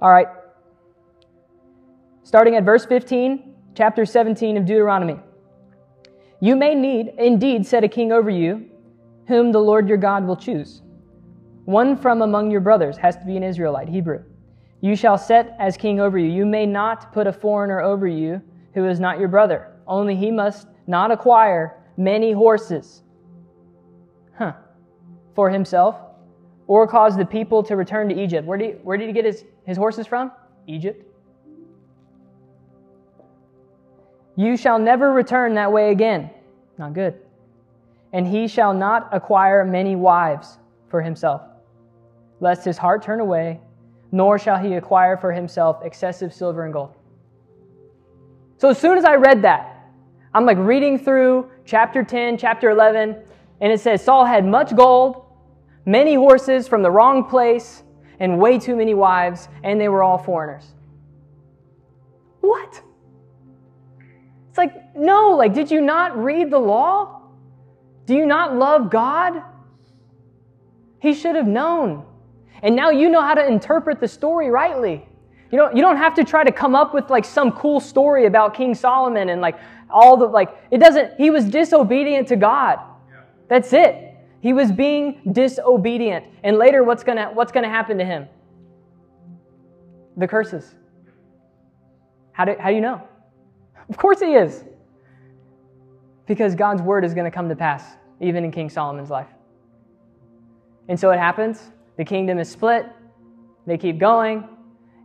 All right. Starting at verse 15, chapter 17 of Deuteronomy. You may need, indeed, set a king over you whom the Lord your God will choose. One from among your brothers has to be an Israelite, Hebrew. You shall set as king over you. You may not put a foreigner over you who is not your brother. Only he must not acquire many horses huh, for himself or cause the people to return to Egypt. Where did he, where did he get his, his horses from? Egypt. You shall never return that way again. Not good and he shall not acquire many wives for himself, lest his heart turn away, nor shall he acquire for himself excessive silver and gold. So as soon as I read that, I'm like reading through chapter 10, chapter 11, and it says Saul had much gold, many horses from the wrong place, and way too many wives, and they were all foreigners. What? It's like, no, like, did you not read the law? Do you not love God? He should have known. And now you know how to interpret the story rightly. You know, you don't have to try to come up with like some cool story about King Solomon and like all the like it doesn't he was disobedient to God. That's it. He was being disobedient. And later what's to what's to happen to him? The curses. How do, how do you know? Of course he is. Because God's word is to come to pass even in King Solomon's life. And so it happens. The kingdom is split. They keep going.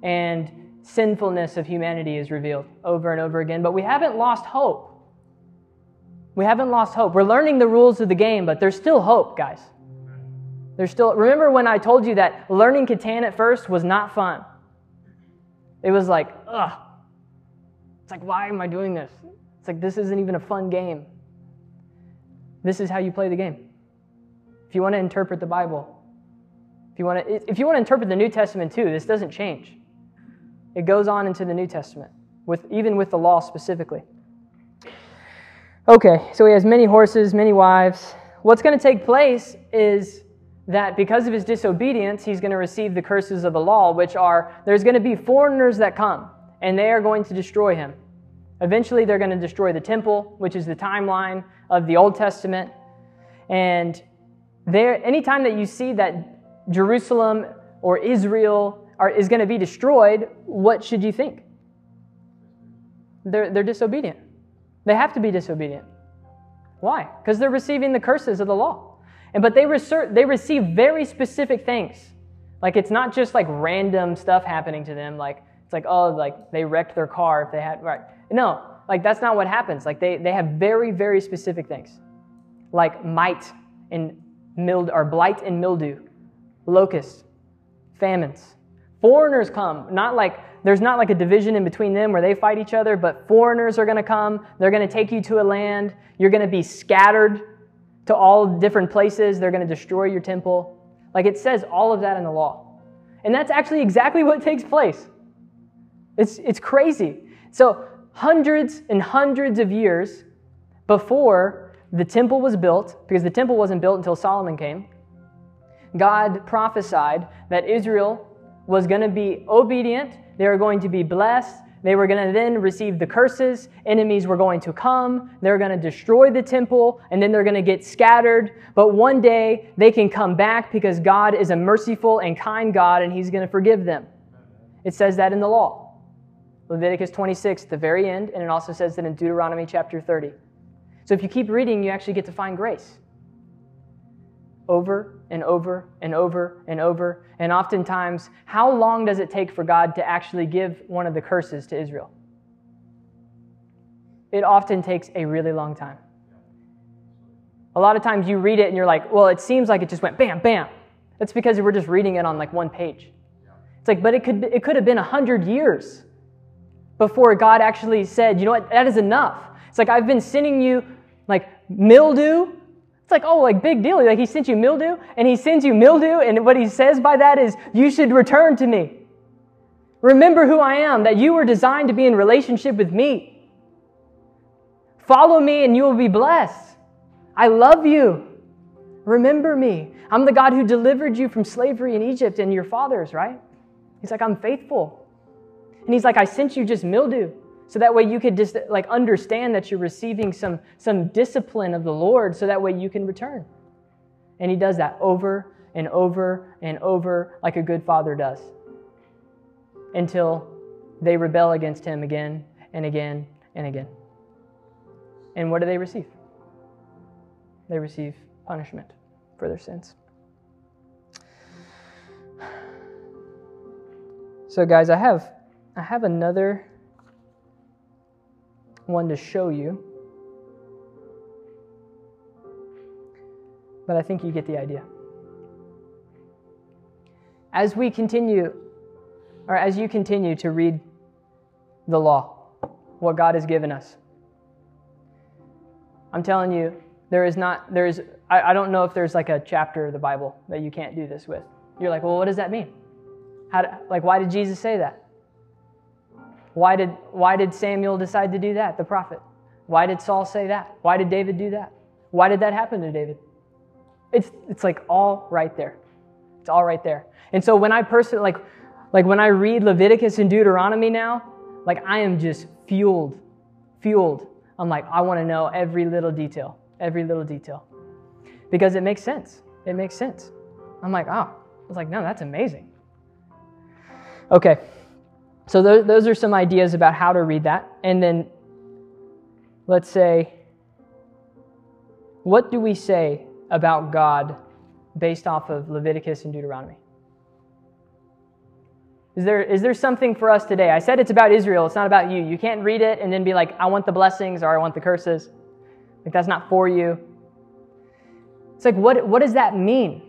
And sinfulness of humanity is revealed over and over again. But we haven't lost hope. We haven't lost hope. We're learning the rules of the game, but there's still hope, guys. There's still, remember when I told you that learning Catan at first was not fun? It was like, ugh. It's like, why am I doing this? It's like, this isn't even a fun game. This is how you play the game. If you want to interpret the Bible, if you want to, if you want to interpret the New Testament too, this doesn't change. It goes on into the New Testament, with, even with the law specifically. Okay, so he has many horses, many wives. What's going to take place is that because of his disobedience, he's going to receive the curses of the law, which are there's going to be foreigners that come, and they are going to destroy him. Eventually, they're going to destroy the temple, which is the timeline of the Old Testament. And there, anytime that you see that Jerusalem or Israel are, is going to be destroyed, what should you think? They're, they're disobedient. They have to be disobedient. Why? Because they're receiving the curses of the law. And but they, reser- they receive very specific things. Like it's not just like random stuff happening to them. Like it's like, oh, like they wrecked their car if they had right. No, like that's not what happens. Like they, they have very, very specific things. Like mite and mild or blight and mildew, locusts, famines. Foreigners come, not like there's not like a division in between them where they fight each other, but foreigners are going to come. They're going to take you to a land. You're going to be scattered to all different places. They're going to destroy your temple. Like it says all of that in the law. And that's actually exactly what takes place. It's, it's crazy. So hundreds and hundreds of years before the temple was built, because the temple wasn't built until Solomon came, God prophesied that Israel was going to be obedient, they were going to be blessed, they were going to then receive the curses, enemies were going to come, they're going to destroy the temple, and then they're going to get scattered. But one day they can come back because God is a merciful and kind God and He's going to forgive them. It says that in the law. Leviticus 26, the very end, and it also says that in Deuteronomy chapter 30. So if you keep reading, you actually get to find grace. Over and over and over and over. And oftentimes, how long does it take for God to actually give one of the curses to Israel? It often takes a really long time. A lot of times you read it and you're like, well, it seems like it just went bam, bam. That's because we're just reading it on like one page. It's like, but it could, it could have been a hundred years before God actually said, you know what, that is enough. It's like, I've been sending you like mildew. It's like, oh, like big deal. Like he sent you mildew and he sends you mildew. And what he says by that is, you should return to me. Remember who I am, that you were designed to be in relationship with me. Follow me and you will be blessed. I love you. Remember me. I'm the God who delivered you from slavery in Egypt and your fathers, right? He's like, I'm faithful. And he's like, I sent you just mildew. So that way you could just like understand that you're receiving some, some discipline of the Lord so that way you can return. And he does that over and over and over like a good father does until they rebel against him again and again and again. And what do they receive? They receive punishment for their sins. So, guys, I have I have another one to show you. But I think you get the idea. As we continue, or as you continue to read the law, what God has given us, I'm telling you, there is not, there is, I, I don't know if there's like a chapter of the Bible that you can't do this with. You're like, well, what does that mean? How, like, why did Jesus say that? Why did, why did Samuel decide to do that, the prophet? Why did Saul say that? Why did David do that? Why did that happen to David? It's, it's like all right there. It's all right there. And so when I personally, like, like when I read Leviticus and Deuteronomy now, like I am just fueled, fueled. I'm like, I want to know every little detail, every little detail. Because it makes sense. It makes sense. I'm like, oh, I was like, no, that's amazing. Okay. So those, those are some ideas about how to read that. And then let's say, what do we say about God based off of Leviticus and Deuteronomy? Is there, is there something for us today? I said it's about Israel, it's not about you. You can't read it and then be like, I want the blessings or I want the curses. Like, that's not for you. It's like, what, what does that mean?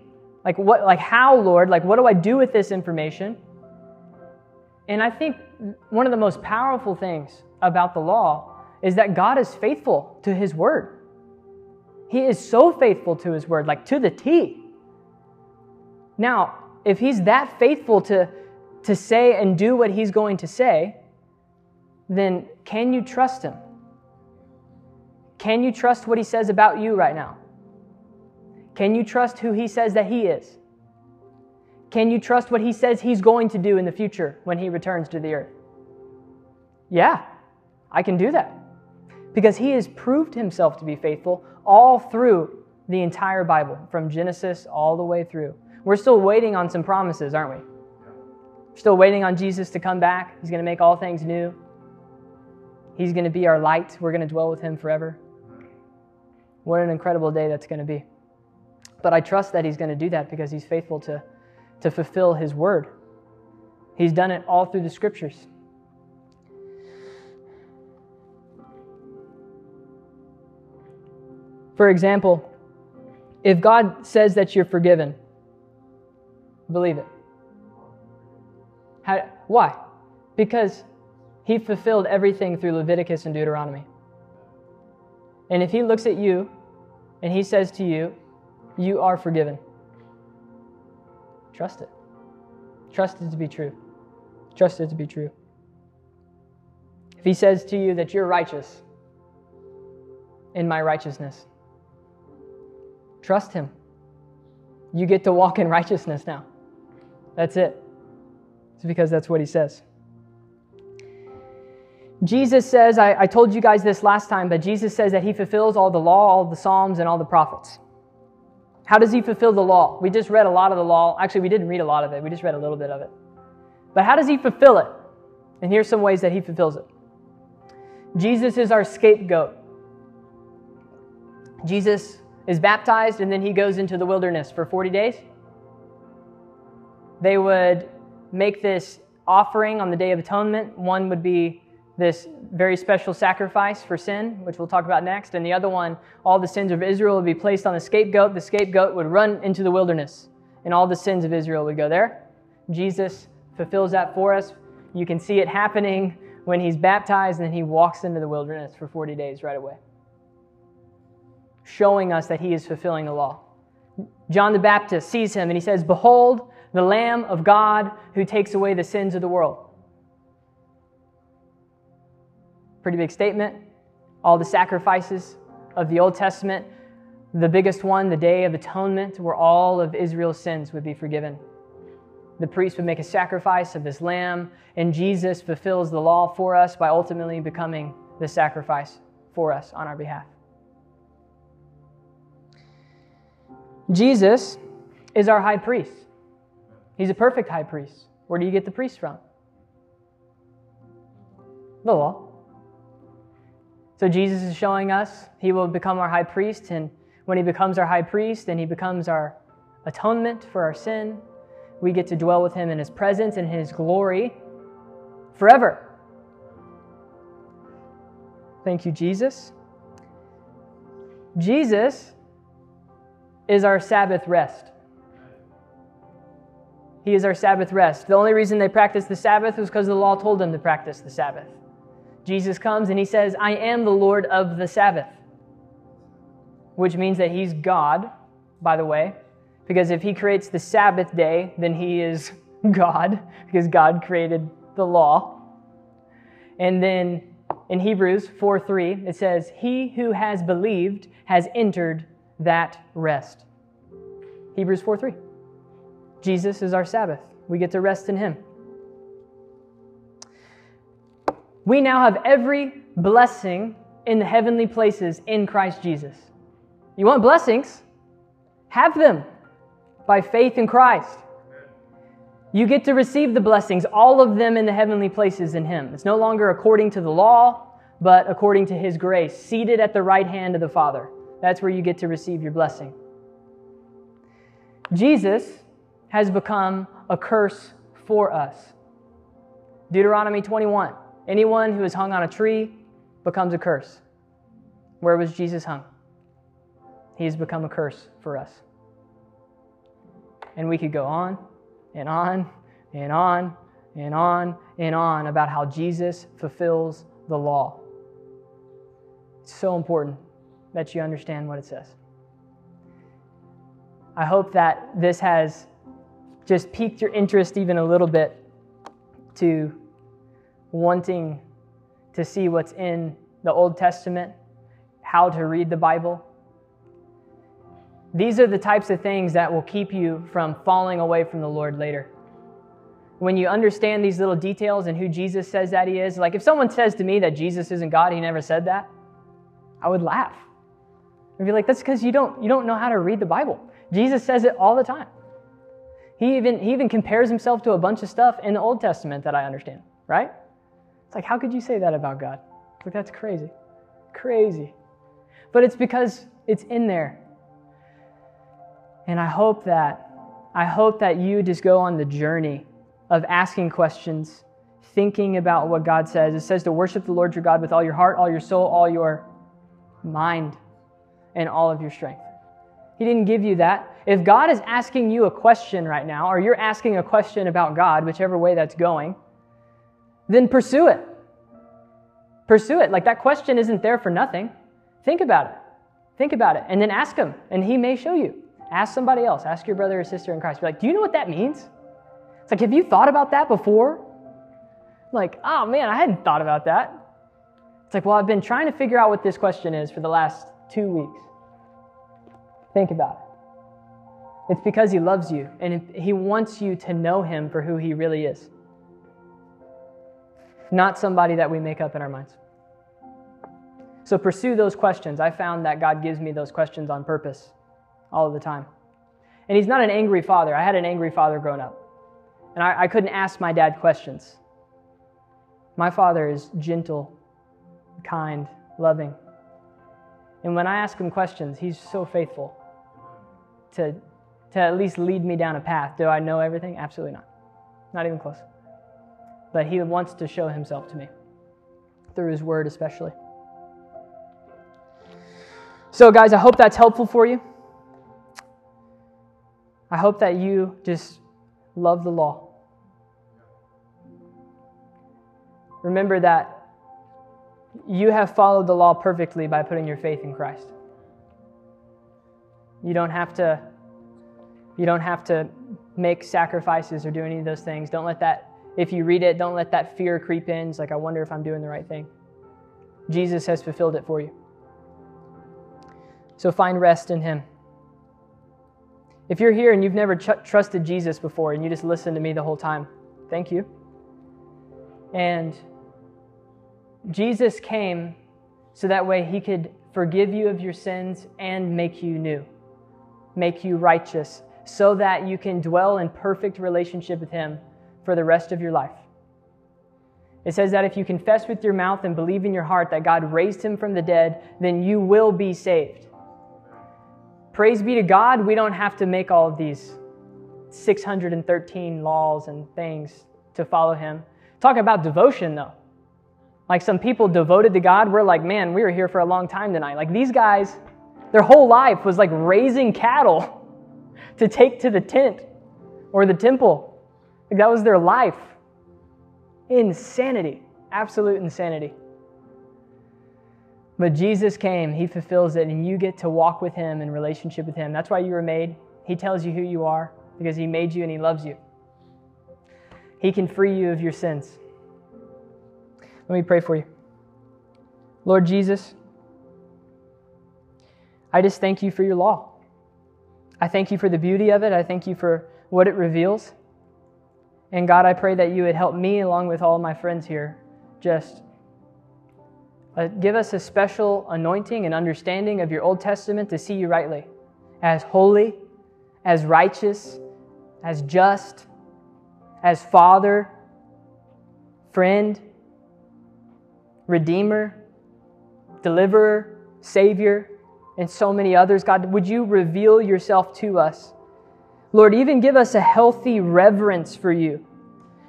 Like, what, like, how, Lord? Like, what do I do with this information? And I think one of the most powerful things about the law is that God is faithful to his word. He is so faithful to his word, like to the T. Now, if he's that faithful to, to say and do what he's going to say, then can you trust him? Can you trust what he says about you right now? Can you trust who he says that he is? Can you trust what he says he's going to do in the future when he returns to the earth? Yeah, I can do that. Because he has proved himself to be faithful all through the entire Bible, from Genesis all the way through. We're still waiting on some promises, aren't we? We're still waiting on Jesus to come back. He's going to make all things new. He's going to be our light. We're going to dwell with him forever. What an incredible day that's going to be. But I trust that He's going to do that because He's faithful to, to fulfill His word. He's done it all through the scriptures. For example, if God says that you're forgiven, believe it. How, why? Because He fulfilled everything through Leviticus and Deuteronomy. And if He looks at you and He says to you, You are forgiven, trust it. Trust it to be true. Trust it to be true. If He says to you that you're righteous in my righteousness, trust Him. You get to walk in righteousness now. That's it. It's because that's what He says. Jesus says, I, I, told you guys this last time, but Jesus says that he fulfills all the law, all the Psalms, and all the prophets. How does he fulfill the law? We just read a lot of the law. Actually, we didn't read a lot of it, we just read a little bit of it. But how does he fulfill it? And here's some ways that he fulfills it Jesus is our scapegoat. Jesus is baptized and then he goes into the wilderness for 40 days. They would make this offering on the Day of Atonement. One would be this very special sacrifice for sin, which we'll talk about next. And the other one, all the sins of Israel would be placed on the scapegoat. The scapegoat would run into the wilderness, and all the sins of Israel would go there. Jesus fulfills that for us. You can see it happening when he's baptized, and then he walks into the wilderness for 40 days right away, showing us that he is fulfilling the law. John the Baptist sees him and he says, Behold, the Lamb of God who takes away the sins of the world. Pretty big statement. All the sacrifices of the Old Testament, the biggest one, the Day of Atonement, where all of Israel's sins would be forgiven. The priest would make a sacrifice of this lamb, and Jesus fulfills the law for us by ultimately becoming the sacrifice for us on our behalf. Jesus is our high priest. He's a perfect high priest. Where do you get the priest from? The law. So Jesus is showing us he will become our high priest, and when he becomes our high priest and he becomes our atonement for our sin, we get to dwell with him in his presence and his glory forever. Thank you, Jesus. Jesus is our Sabbath rest. He is our Sabbath rest. The only reason they practiced the Sabbath was because the law told them to practice the Sabbath. Jesus comes and he says, I am the Lord of the Sabbath, which means that he's God, by the way, because if he creates the Sabbath day, then he is God, because God created the law. And then in Hebrews 4 3, it says, He who has believed has entered that rest. Hebrews 4 3. Jesus is our Sabbath. We get to rest in him. We now have every blessing in the heavenly places in Christ Jesus. You want blessings? Have them by faith in Christ. You get to receive the blessings, all of them in the heavenly places in Him. It's no longer according to the law, but according to His grace, seated at the right hand of the Father. That's where you get to receive your blessing. Jesus has become a curse for us. Deuteronomy 21 anyone who is hung on a tree becomes a curse. Where was Jesus hung? He has become a curse for us. And we could go on and on and on and on and on about how Jesus fulfills the law. It's so important that you understand what it says. I hope that this has just piqued your interest even a little bit to wanting to see what's in the Old Testament, how to read the Bible. These are the types of things that will keep you from falling away from the Lord later. When you understand these little details and who Jesus says that he is, like if someone says to me that Jesus isn't God, he never said that, I would laugh. I'd be like, that's because you don't, you don't know how to read the Bible. Jesus says it all the time. He even, he even compares himself to a bunch of stuff in the Old Testament that I understand, right? It's like, how could you say that about God? It's like, that's crazy. Crazy. But it's because it's in there. And I hope that, I hope that you just go on the journey of asking questions, thinking about what God says. It says to worship the Lord your God with all your heart, all your soul, all your mind, and all of your strength. He didn't give you that. If God is asking you a question right now, or you're asking a question about God, whichever way that's going, then pursue it. Pursue it. Like that question isn't there for nothing. Think about it. Think about it. And then ask Him, and He may show you. Ask somebody else. Ask your brother or sister in Christ. Be like, do you know what that means? It's like, have you thought about that before? Like, oh man, I hadn't thought about that. It's like, well, I've been trying to figure out what this question is for the last two weeks. Think about it. It's because He loves you and He wants you to know Him for who He really is, not somebody that we make up in our minds. So pursue those questions. I found that God gives me those questions on purpose all of the time. And He's not an angry father. I had an angry father growing up, and I, I couldn't ask my dad questions. My father is gentle, kind, loving. And when I ask him questions, he's so faithful to, to at least lead me down a path. Do I know everything? Absolutely not. Not even close. But he wants to show himself to me, through his word especially. So, guys, I hope that's helpful for you. I hope that you just love the law. Remember that you have followed the law perfectly by putting your faith in Christ. You don't have to you don't have to make sacrifices or do any of those things. Don't let that if you read it, don't let that fear creep in. It's like I wonder if I'm doing the right thing. Jesus has fulfilled it for you. So find rest in him. If you're here and you've never ch- trusted Jesus before and you just listened to me the whole time, thank you. And Jesus came so that way he could forgive you of your sins and make you new make you righteous, so that you can dwell in perfect relationship with Him for the rest of your life. It says that if you confess with your mouth and believe in your heart that God raised him from the dead, then you will be saved. Praise be to God, we don't have to make all of these 613 laws and things to follow him. Talk about devotion, though. Like some people devoted to God, we're like, man, we were here for a long time tonight. Like these guys, their whole life was like raising cattle to take to the tent or the temple. That was their life. Insanity. Absolute insanity. But Jesus came, He fulfills it, and you get to walk with Him in relationship with Him. That's why you were made. He tells you who you are because He made you and He loves you. He can free you of your sins. Let me pray for you. Lord Jesus, I just thank you for your law. I thank you for the beauty of it. I thank you for what it reveals. And God, I pray that you would help me, along with all my friends here, just uh, give us a special anointing and understanding of your Old Testament to see you rightly. As holy, as righteous, as just, as Father, friend, Redeemer, Deliverer, Savior and so many others. God, would you reveal yourself to us Lord, even give us a healthy reverence for you.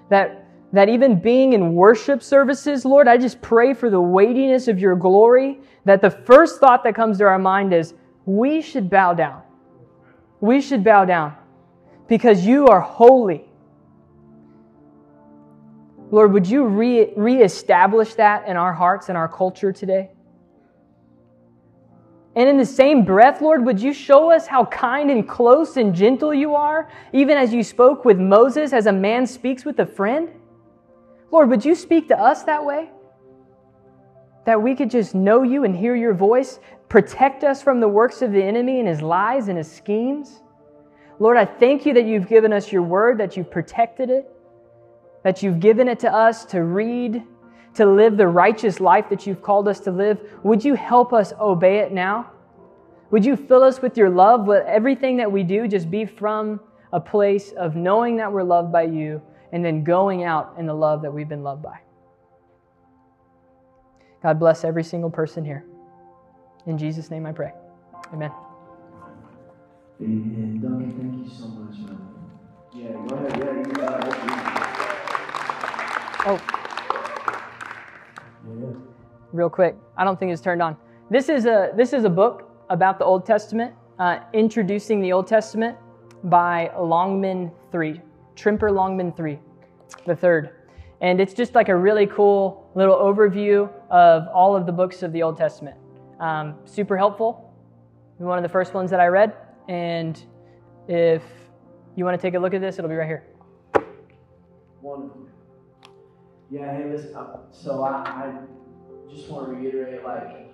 That, that even being in worship services, Lord, I just pray for the weightiness of your glory, that the first thought that comes to our mind is, we should bow down. We should bow down because you are holy. Lord, would you re- reestablish that in our hearts and our culture today? And in the same breath, Lord, would you show us how kind and close and gentle you are, even as you spoke with Moses as a man speaks with a friend? Lord, would you speak to us that way? That we could just know you and hear your voice, protect us from the works of the enemy and his lies and his schemes? Lord, I thank you that you've given us your word, that you've protected it, that you've given it to us to read, to live the righteous life that you've called us to live. Would you help us obey it now? Would you fill us with your love? Let everything that we do just be from a place of knowing that we're loved by you and then going out in the love that we've been loved by. God bless every single person here. In Jesus' name I pray. Amen. Thank you so much. Yeah, go ahead. Yeah, you got it. Oh. Real quick. I don't think it's turned on. This is a this is a book about the Old Testament, uh, introducing the Old Testament by Longman Three, Tremper Longman Three, the third, and it's just like a really cool little overview of all of the books of the Old Testament. Um, super helpful. One of the first ones that I read, and if you want to take a look at this, it'll be right here. Wonderful. Yeah, hey, listen. Uh, so I, I just want to reiterate, like,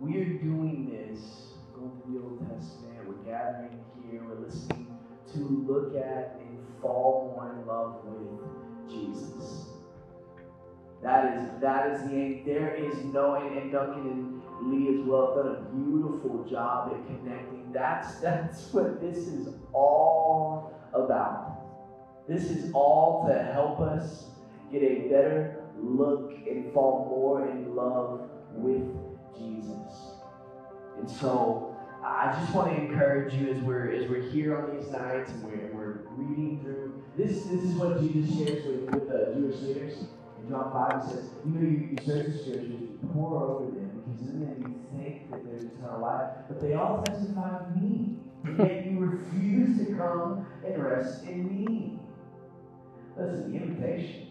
we're doing this, going through the Old Testament. We're gathering here. We're listening to look at and fall more in love with Jesus. That is that is the aim. There is no and Duncan and Lee as well have done a beautiful job at connecting. That's that's what this is all about. This is all to help us get a better look and fall more in love with Jesus. And so I just want to encourage you as we're as we're here on these nights and we're, we're reading through this. This is what Jesus shares with, with the Jewish leaders. In John 5, he says, You know, you, you search the scriptures, you pore over them, because in them you think that there's eternal life, but they all testify of me. Yet you refuse to come and rest in me. Listen, the invitation